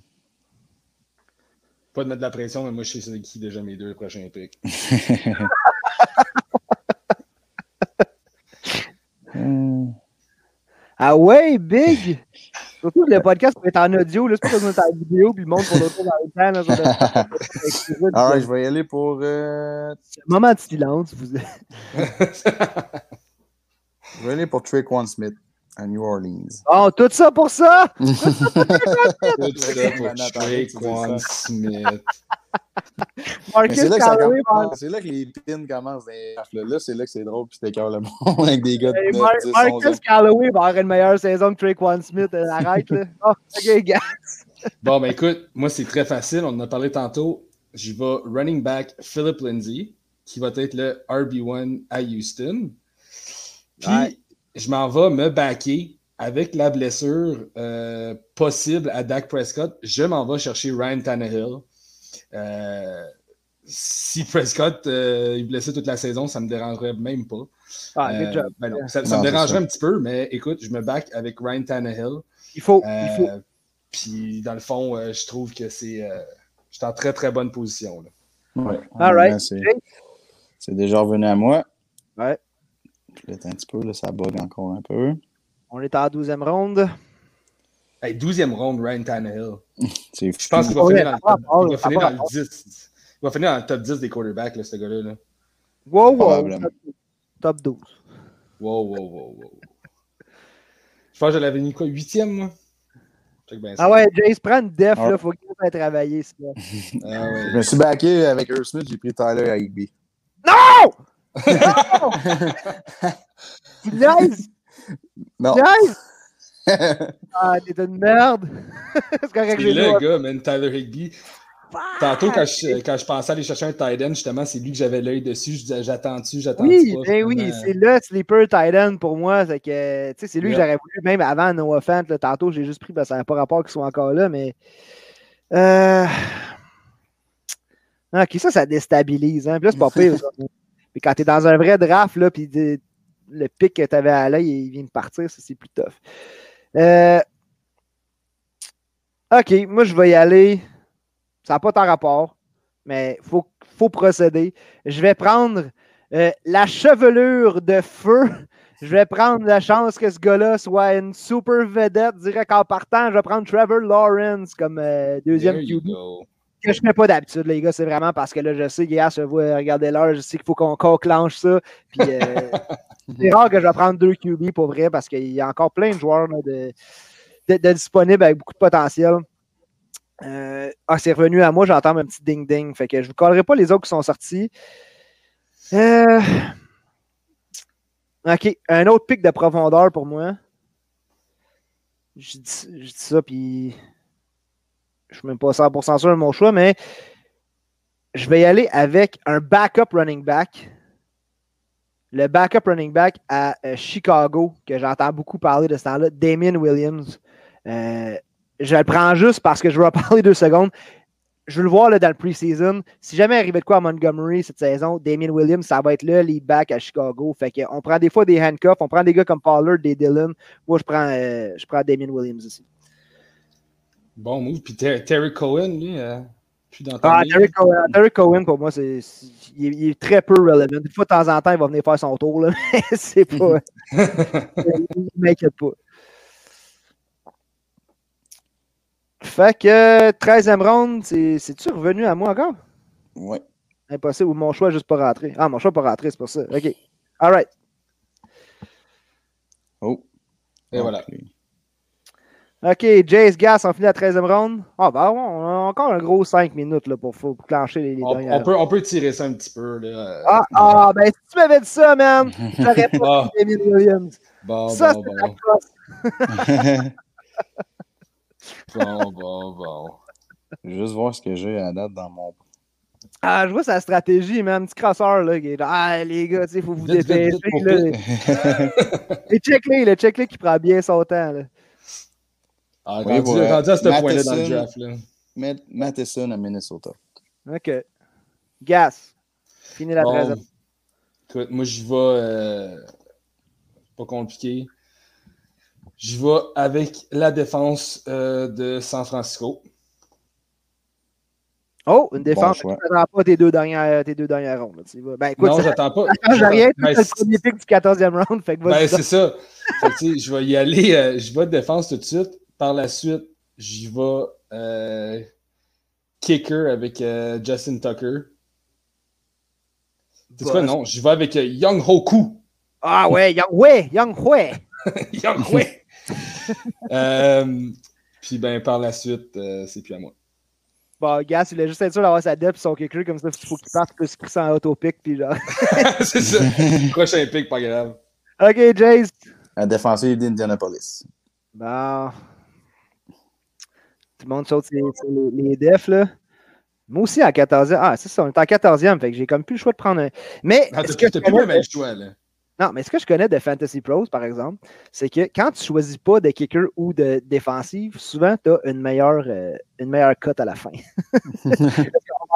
Pas de mettre de la pression, mais moi, je sais qui déjà mes deux prochains picks. hmm. Ah ouais, big! Surtout que le podcast va être en audio, là, c'est pas comme en vidéo, puis le monde pour l'autre dans le temps. Là, Alright, je vais y aller pour. euh, Moment de silence. Vous... Je vais aller pour Traquan Smith à New Orleans. Bon, tout ça pour ça! Tout ça pour Trey Quan. Smith. Marcus c'est là, que là les pins commencent. Là, Là, c'est là que c'est drôle, puis c'était cœur le monde avec des gars de Hey, 9, Mar- 10, 11 ans. Marcus Callaway va avoir une meilleure saison que Traquan Smith. euh, Arrête, là. Oh, ok, gars. Bon, ben écoute, moi, c'est très facile. On en a parlé tantôt. Je vais running back Philip Lindsay, qui va être le RB1 à Houston. Puis, Ouais. Je m'en vais me backer avec la blessure euh, possible à Dak Prescott. Je m'en vais chercher Ryan Tannehill. Euh, si Prescott euh, est blessé toute la saison, ça me dérangerait même pas. Ah, Euh, good job. ben non, ça, ça Non, me dérangerait ça. un petit peu, mais écoute, je me back avec Ryan Tannehill. Il faut, il faut. Puis dans le fond, euh, je trouve que c'est. euh, je suis en très très bonne position. là. Ouais. All right. C'est déjà revenu à moi. Ouais. Un petit peu, là, ça bug encore un peu. On est en 12e ronde. Hey, 12e ronde, Ryan Tannehill. Je pense qu'il va Ouais, finir, dans top, il va finir dans le 10. Il va finir dans le top 10 des quarterbacks, là, ce gars-là. là. Wow, wow. Top 12. Wow, wow, wow, wow. Je pense que je l'avais mis quoi, 8e, moi? Ça. Ah ouais, Jace, prends une def, Ah. là. Faut qu'il ait travaillé, ça. Ah ouais. Je me suis backé avec Earl Smith, j'ai pris Tyler à Higby. Non! Tu niaises! Non. Tu niaises! Ah, t'es une merde! c'est correct, C'est le le gars, man, Tyler Higby. Tantôt, quand je, quand je pensais aller chercher un tight end, justement, c'est lui que j'avais l'œil dessus. Je disais, j'attends-tu, j'attends-tu Oui, pas? ben oui, c'est le sleeper tight end pour moi. C'est que, tu sais, c'est lui que j'aurais voulu, même avant No Offense. là, tantôt, j'ai juste pris parce que ça n'a pas rapport qu'il soit encore là, mais. Euh... Ok, ça, ça déstabilise. Hein. Puis là, c'est pas pire. Mais quand t'es dans un vrai draft, là, puis le pic que t'avais à l'œil, il vient de partir, ça, c'est plus tough. Euh, Ok, moi, je vais y aller. Ça n'a pas tant rapport, mais il faut, faut procéder. Je vais prendre euh, la chevelure de feu. Je vais prendre la chance que ce gars-là soit une super vedette direct en partant. Je vais prendre Trevor Lawrence comme euh, deuxième QB. go. Que je fais pas d'habitude, les gars. C'est vraiment parce que là, je sais, gars, je vois regarder l'heure, je sais qu'il faut qu'on qu'on clenche ça. Puis euh, c'est rare que je vais prendre deux QB pour vrai parce qu'il y a encore plein de joueurs là, de, de- de disponibles avec beaucoup de potentiel. Euh, ah, c'est revenu à moi, j'entends un petit ding-ding. Fait que je ne vous collerai pas les autres qui sont sortis. Euh, OK. Un autre pic de profondeur pour moi. Je dis, je dis ça, puis je suis même pas 100% sûr de mon choix, mais je vais y aller avec un backup running back. Le backup running back à euh, Chicago, que j'entends beaucoup parler de ce temps-là, Damien Williams. Euh, je le prends juste parce que je vais en parler deux secondes. Je veux le voir là, dans le preseason. Si jamais arrivait de quoi à Montgomery cette saison, Damien Williams, ça va être le lead back à Chicago. Fait que on prend des fois des handcuffs, on prend des gars comme Pollard, des Dylan. Moi, je prends, euh, je prends Damien Williams ici. Bon move. Puis Ter- Terry Cohen, lui, euh, plus dans Ah, livre. Derek Cohen, pour moi, c'est, il, est, il est très peu relevant. Des fois, de temps en temps, il va venir faire son tour, là, mais c'est pas. il m'inquiète pas. Fait que 13e round, c'est, c'est-tu revenu à moi encore? Ouais. Impossible, ou mon choix n'est juste pas rentré. Ah, mon choix n'est pas rentré, c'est pour ça. OK. All right. Oh. Et voilà. OK, Jace Gas, on finit la 13e round. Ah, ben, on a encore un gros 5 minutes là, pour, pour clencher les, les On, dernières. on peut, on peut tirer ça un petit peu. Là. Ah, ah, ben, si tu m'avais dit ça, man, j'aurais pas Ah, pris Damien Williams. bon, Ça, bon, c'est bon, la crosse. bon, bon, bon. Je vais juste voir ce que j'ai à date dans mon. Ah, je vois sa stratégie, man. Petit crosseur, là. Qui est là, ah, les gars, tu sais, faut vous dépêcher. Et check-le, le check-le qui prend bien son temps, là. Ah, Oui, rendu, à ce point-là dans le Matheson. draft. Là. Matt- Matheson à Minnesota. OK. Gas. Fini la Bon, 13e. écoute, moi, j'y vais. euh, pas compliqué. J'y vais avec la défense euh, de San Francisco. Oh, une défense. choix. tu n'attends pas tes deux dernières, tes deux dernières rondes. tu vas. Ben, écoute, non, j'attends pas. ça change rien. Ben, C'est le premier pick du 14e round. Fait que Ben, c'est ça. Fait que, tu sais, je vais y aller. euh, je vais de défense tout de suite. Par la suite, j'y vais euh, kicker avec euh, Justin Tucker. C'est quoi, Boss. non? J'y vais avec euh, Young Hoku. Ah ouais, Young ouais, Young ouais. Young Hui. Euh, Puis, ben, par la suite, euh, c'est plus à moi. Bon, gars, il voulait juste être sûr d'avoir sa dette et son kicker, comme ça, il faut qu'il parte, il peut se crisser en auto-pick, puis genre. c'est ça. Prochain pick, pas grave. Ok, Jace. La défensive d'Indianapolis. Bon. Tout le monde saute sur sur les, les defs, là. Moi aussi, en 14e. Ah, c'est ça, on est en 14e, fait que j'ai comme plus le choix de prendre un. Mais. Ah, que je plus connais- le choix, là. Non, mais ce que je connais de Fantasy Pros, par exemple, c'est que quand tu choisis pas de kicker ou de défensive, souvent, tu as une meilleure, euh, une meilleure cote à la fin. On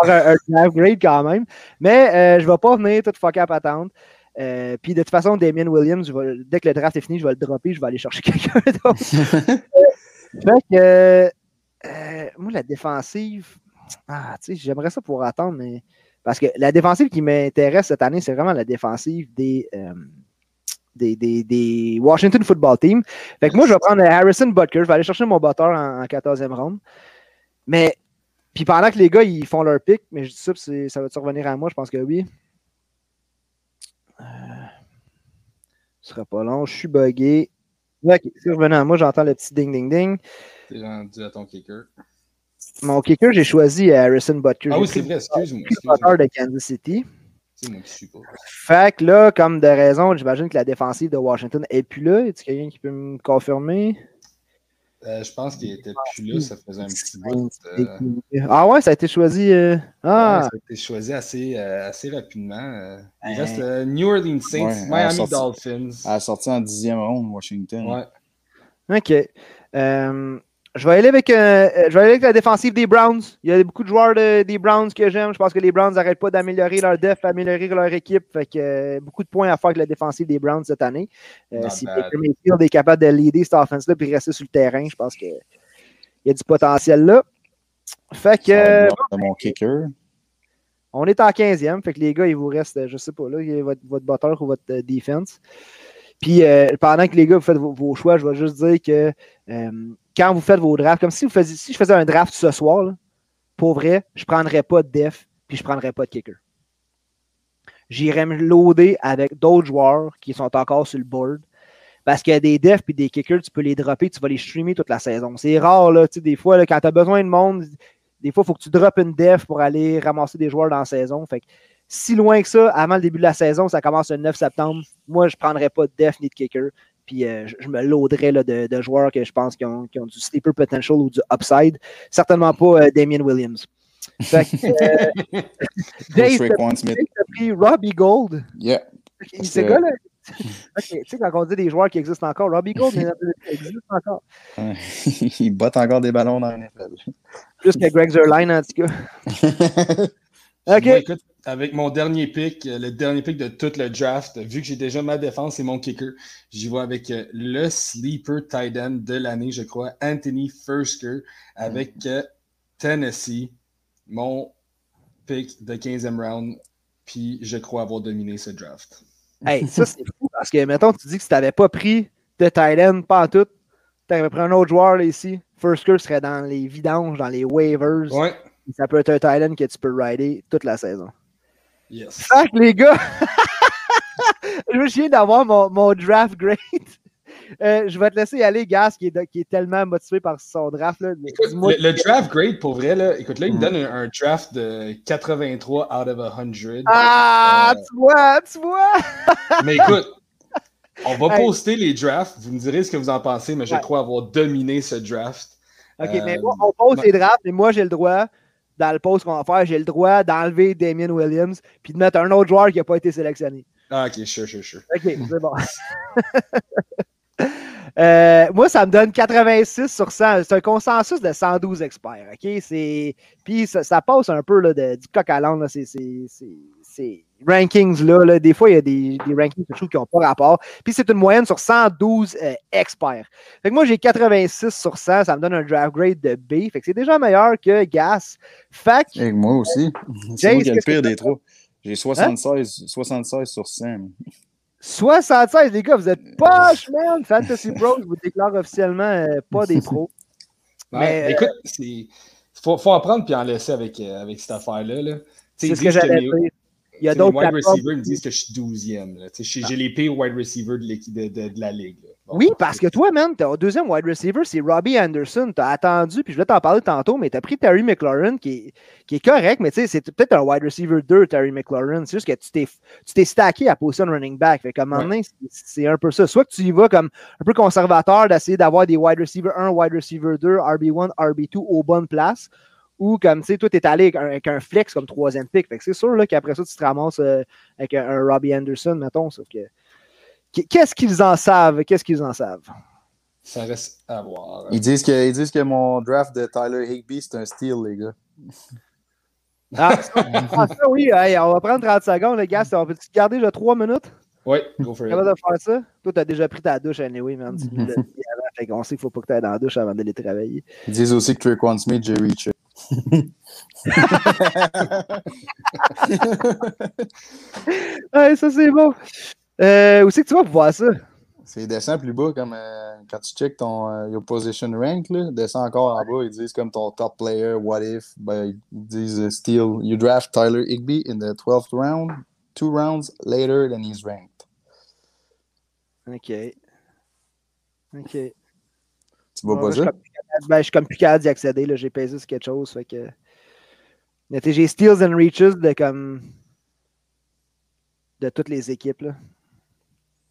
va avoir un, un draft grade quand même. Mais euh, je ne vais pas venir tout fuck up attendre. Euh, Puis de toute façon, Damien Williams, vais- dès que le draft est fini, je vais le dropper, je vais aller chercher quelqu'un d'autre. fait que, euh, moi, la défensive, ah, j'aimerais ça pour attendre, mais. Parce que la défensive qui m'intéresse cette année, c'est vraiment la défensive des, euh, des, des, des Washington Football Team. Fait que moi, je vais prendre Harrison Butker. Je vais aller chercher mon botteur en, en 14e ronde. Mais, puis pendant que les gars, ils font leur pick, mais je dis ça, ça va-tu revenir à moi? Je pense que oui. Euh, ce sera pas long. Je suis buggé. Ok, c'est à moi. J'entends le petit ding-ding-ding. T'es rendu à ton kicker. Mon kicker, j'ai choisi Harrison Butker. Ah oui, c'est vrai, excuse-moi. de Kansas City. C'est moi qui suis pas. Fait que là, comme de raison, j'imagine que la défensive de Washington est plus là. Est-ce quelqu'un qui peut me confirmer? Euh, je pense qu'il était plus là, ça faisait un petit bout. euh, Ah ouais, ça a été choisi. euh, Ah, ouais, ça a été choisi assez, euh, assez rapidement. euh. Il reste euh, New Orleans Saints, Ouais, Miami à sortir- Dolphins. Elle a sorti en dixième ronde, Washington. Ouais. ok. Euh, je vais aller avec, euh, je vais aller avec la défensive des Browns. Il y a beaucoup de joueurs de- des Browns que j'aime. Je pense que les Browns n'arrêtent pas d'améliorer leur def, d'améliorer leur équipe. Fait que euh, beaucoup de points à faire avec la défensive des Browns cette année. Euh, si. Baker Mayfield est capable de leader cette offense-là et rester sur le terrain, je pense qu'il y a du potentiel là. Fait que. Mon kicker. On est en 15e, fait que les gars, il vous reste, je sais pas, là, votre, votre botteur ou votre defense. Puis euh, pendant que les gars, vous faites vos, choix, je vais juste dire que euh, quand vous faites vos drafts, comme si je faisais un draft ce soir, pour vrai, je prendrais pas de def, puis je prendrais pas de kicker. J'irais me loader avec d'autres joueurs qui sont encore sur le board. Parce a des defs puis des kickers, tu peux les dropper, tu vas les streamer toute la saison. C'est rare, là, tu sais, des fois, quand tu as besoin de monde, des fois, il faut que tu droppes une def pour aller ramasser des joueurs dans la saison. Fait que si loin que ça, avant le début de la saison, ça commence le 9 septembre, moi, je ne prendrais pas de def ni de kicker. Puis euh, je, je me loaderais là, de, de joueurs que je pense qui ont, qui ont du sleeper potential ou du upside. Certainement pas euh, Damien Williams. Fait que, euh, Jace, pris Robbie Gold. Yeah. Ce C'est- gars-là. Ok, Tu sais, quand on dit des joueurs qui existent encore, Robbie Gold il existe encore. Il botte encore des ballons dans la NFL. Plus que Greg Zerline, en tout cas. Ok. Moi, écoute, avec mon dernier pick, le dernier pick de tout le draft, vu que j'ai déjà ma défense et mon kicker, j'y vais avec euh, le sleeper tight end de l'année, je crois, Anthony Fursker, avec euh, Tennessee, mon pick de 15e round, puis je crois avoir dominé ce draft. Hey, ça, c'est fou parce que, mettons, tu dis que si tu n'avais pas pris de Thailand, pas en tout, tu avais pris un autre joueur là, ici. First Curse serait dans les vidanges, dans les waivers. Ouais, Ça peut être un Thailand que tu peux rider toute la saison. Yes. Les gars, je me souviens d'avoir mon, mon draft grade. Euh, je vais te laisser y aller, Gas, qui est, qui est tellement motivé par son draft. Là. Écoute, le, le draft grade, pour vrai, là, écoute, là, il me Mm. donne un, un draft de 83 out of 100. Ah, Euh, tu vois, tu vois! Mais écoute, on va Hey. poster les drafts. Vous me direz ce que vous en pensez, mais je Ouais. crois avoir dominé ce draft. OK, Euh, mais moi, on pose les drafts, et moi, j'ai le droit, dans le post qu'on va faire, j'ai le droit d'enlever Damien Williams puis de mettre un autre joueur qui n'a pas été sélectionné. Ah, ok, sure, sure, sure. OK, c'est bon. Euh, moi, ça me donne 86 sur 100. C'est un consensus de 112 experts. OK? C'est... Puis ça, ça passe un peu là, de- du coq à l'âne. C'est, c'est, c'est, c'est- rankings là, des fois, il y a des, des rankings je trouve, qui n'ont pas rapport. Puis c'est une moyenne sur 112 euh, experts. Fait que moi, j'ai 86 sur 100, ça me donne un draft grade de B. Fait que c'est déjà meilleur que Gas. Fait que, Et moi aussi. C'est moi qui ai le que pire des trois. J'ai 76, 76 sur 100. 76, les gars, vous êtes poches, man! Fantasy Bros vous déclare officiellement euh, pas des pros. Ouais, Mais, écoute, il faut, faut en prendre puis en laisser avec, euh, avec cette affaire-là. Là. C'est ce que disent j'allais dire. Il y a tu sais, les d'autres wide receivers me disent que je suis 12e. là. Tu sais, J'ai les pires wide receivers de, l'équipe- de, de, de la ligue. Bon, Oui, parce que toi, man, ton deuxième wide receiver, c'est Robbie Anderson. T'as attendu, puis je vais t'en parler tantôt, mais t'as pris Terry McLaurin, qui est, qui est correct, mais tu sais, c'est peut-être un wide receiver 2, Terry McLaurin. C'est juste que tu t'es, tu stacké à position running back. Fait c'est un peu ça. Soit que tu y vas comme un peu conservateur d'essayer d'avoir des wide receiver 1, wide receiver 2, RB1, RB2 aux bonnes places, ou comme, tu sais, toi, t'es allé avec un, avec un flex comme troisième pick. Fait que c'est sûr là, qu'après ça, tu te ramasses euh, avec un, un Robbie Anderson, mettons, sauf que. Qu'est-ce qu'ils en savent? Qu'est-ce qu'ils en savent? Ça reste à voir. Ils disent, que, ils disent que mon draft de Tyler Higby, c'est un steal, les gars. Ah, ça, ah, ça, oui, hey, on va prendre 30 secondes, les gars. On peut-tu garder déjà 3 minutes? Oui, go for it. Capable de faire ça? Toi, t'as déjà pris ta douche anyway, man. Tu dit avant, fait qu'on sait qu'il faut pas que tu ailles dans la douche avant d'aller travailler. Ils disent aussi que Traquan Smith, j'ai reaché. Ouais, ça, c'est bon. Euh, où c'est que tu vas voir ça? C'est descend plus bas, comme euh, quand tu check ton euh, your position rank, là, descend encore en bas, ils disent comme ton top player, what if, ben, ils disent euh, steal, you draft Tyler Higby in the 12th round, two rounds later than he's ranked. OK. OK. Tu pas ben, je suis comme plus capable d'y accéder. là. J'ai pesé sur quelque chose. Fait que... Mais tu sais, j'ai steals and reaches de comme. de toutes les équipes. Là.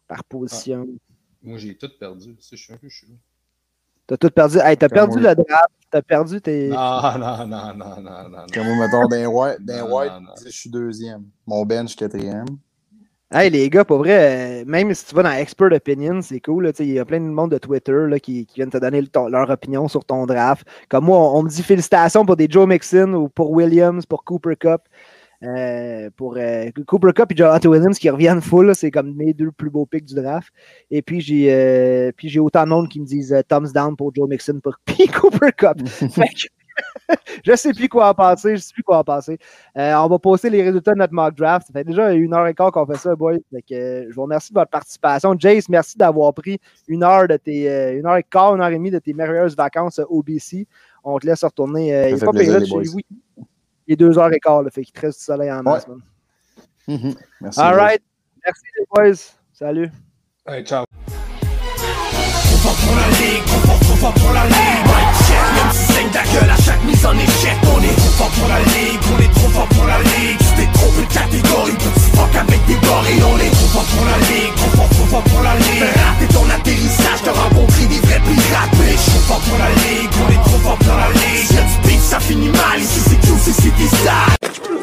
Par position. Moi, j'ai tout perdu. Tu sais, Je suis un peu chelou. T'as tout perdu. Hey, t'as perdu moi. le draft. T'as perdu tes. Non, non, non, non, non, non. Comme mettons, d'un white, je suis deuxième. Mon bench, quatrième. Hey les gars, pour vrai, euh, même si tu vas dans Expert Opinion, c'est cool. Il y a plein de monde de Twitter là, qui, qui viennent te donner le- ton- leur opinion sur ton draft. Comme moi, on, on me dit félicitations pour des Joe Mixon ou pour Williams, pour Cooper Cup. Euh, pour euh, Cooper Cup et Jonathan Williams qui reviennent full, c'est comme mes deux plus beaux picks du draft. Et puis j'ai puis j'ai autant de monde qui me disent thumbs down pour Joe Mixon pour Cooper Cup. Fait que, je sais plus quoi en penser, je sais plus quoi en penser. Euh, on va poster les résultats de notre mock draft. Ça fait déjà une heure et quart qu'on fait ça. Fait que, euh, je vous remercie de votre participation. Jace, merci d'avoir pris une heure de tes euh, une heure et quart, une heure et demie de tes merveilleuses vacances euh, OBC. On te laisse retourner. Euh, il est fait pas plaisir, payé, les chez boys. vous. Il est deux heures et quart, là, fait qu'il te reste du soleil en masse. Ouais. man. Mhm. Merci. All les right. Merci les boys. Salut. Hey, ciao. Ta gueule à chaque mise en échec On est trop fort pour la ligue, on est trop fort pour la ligue. Tu t'es trompé de catégorie, petit fuck avec des gorilles. On est trop fort pour la ligue, trop fort, trop fort pour la ligue. Fais rater ton atterrissage, t'auras compris des vrais pirates Mais trop fort pour la ligue, on est trop fort pour la ligue. Si y'a du ça finit mal, ici c'est tout, ici c'est des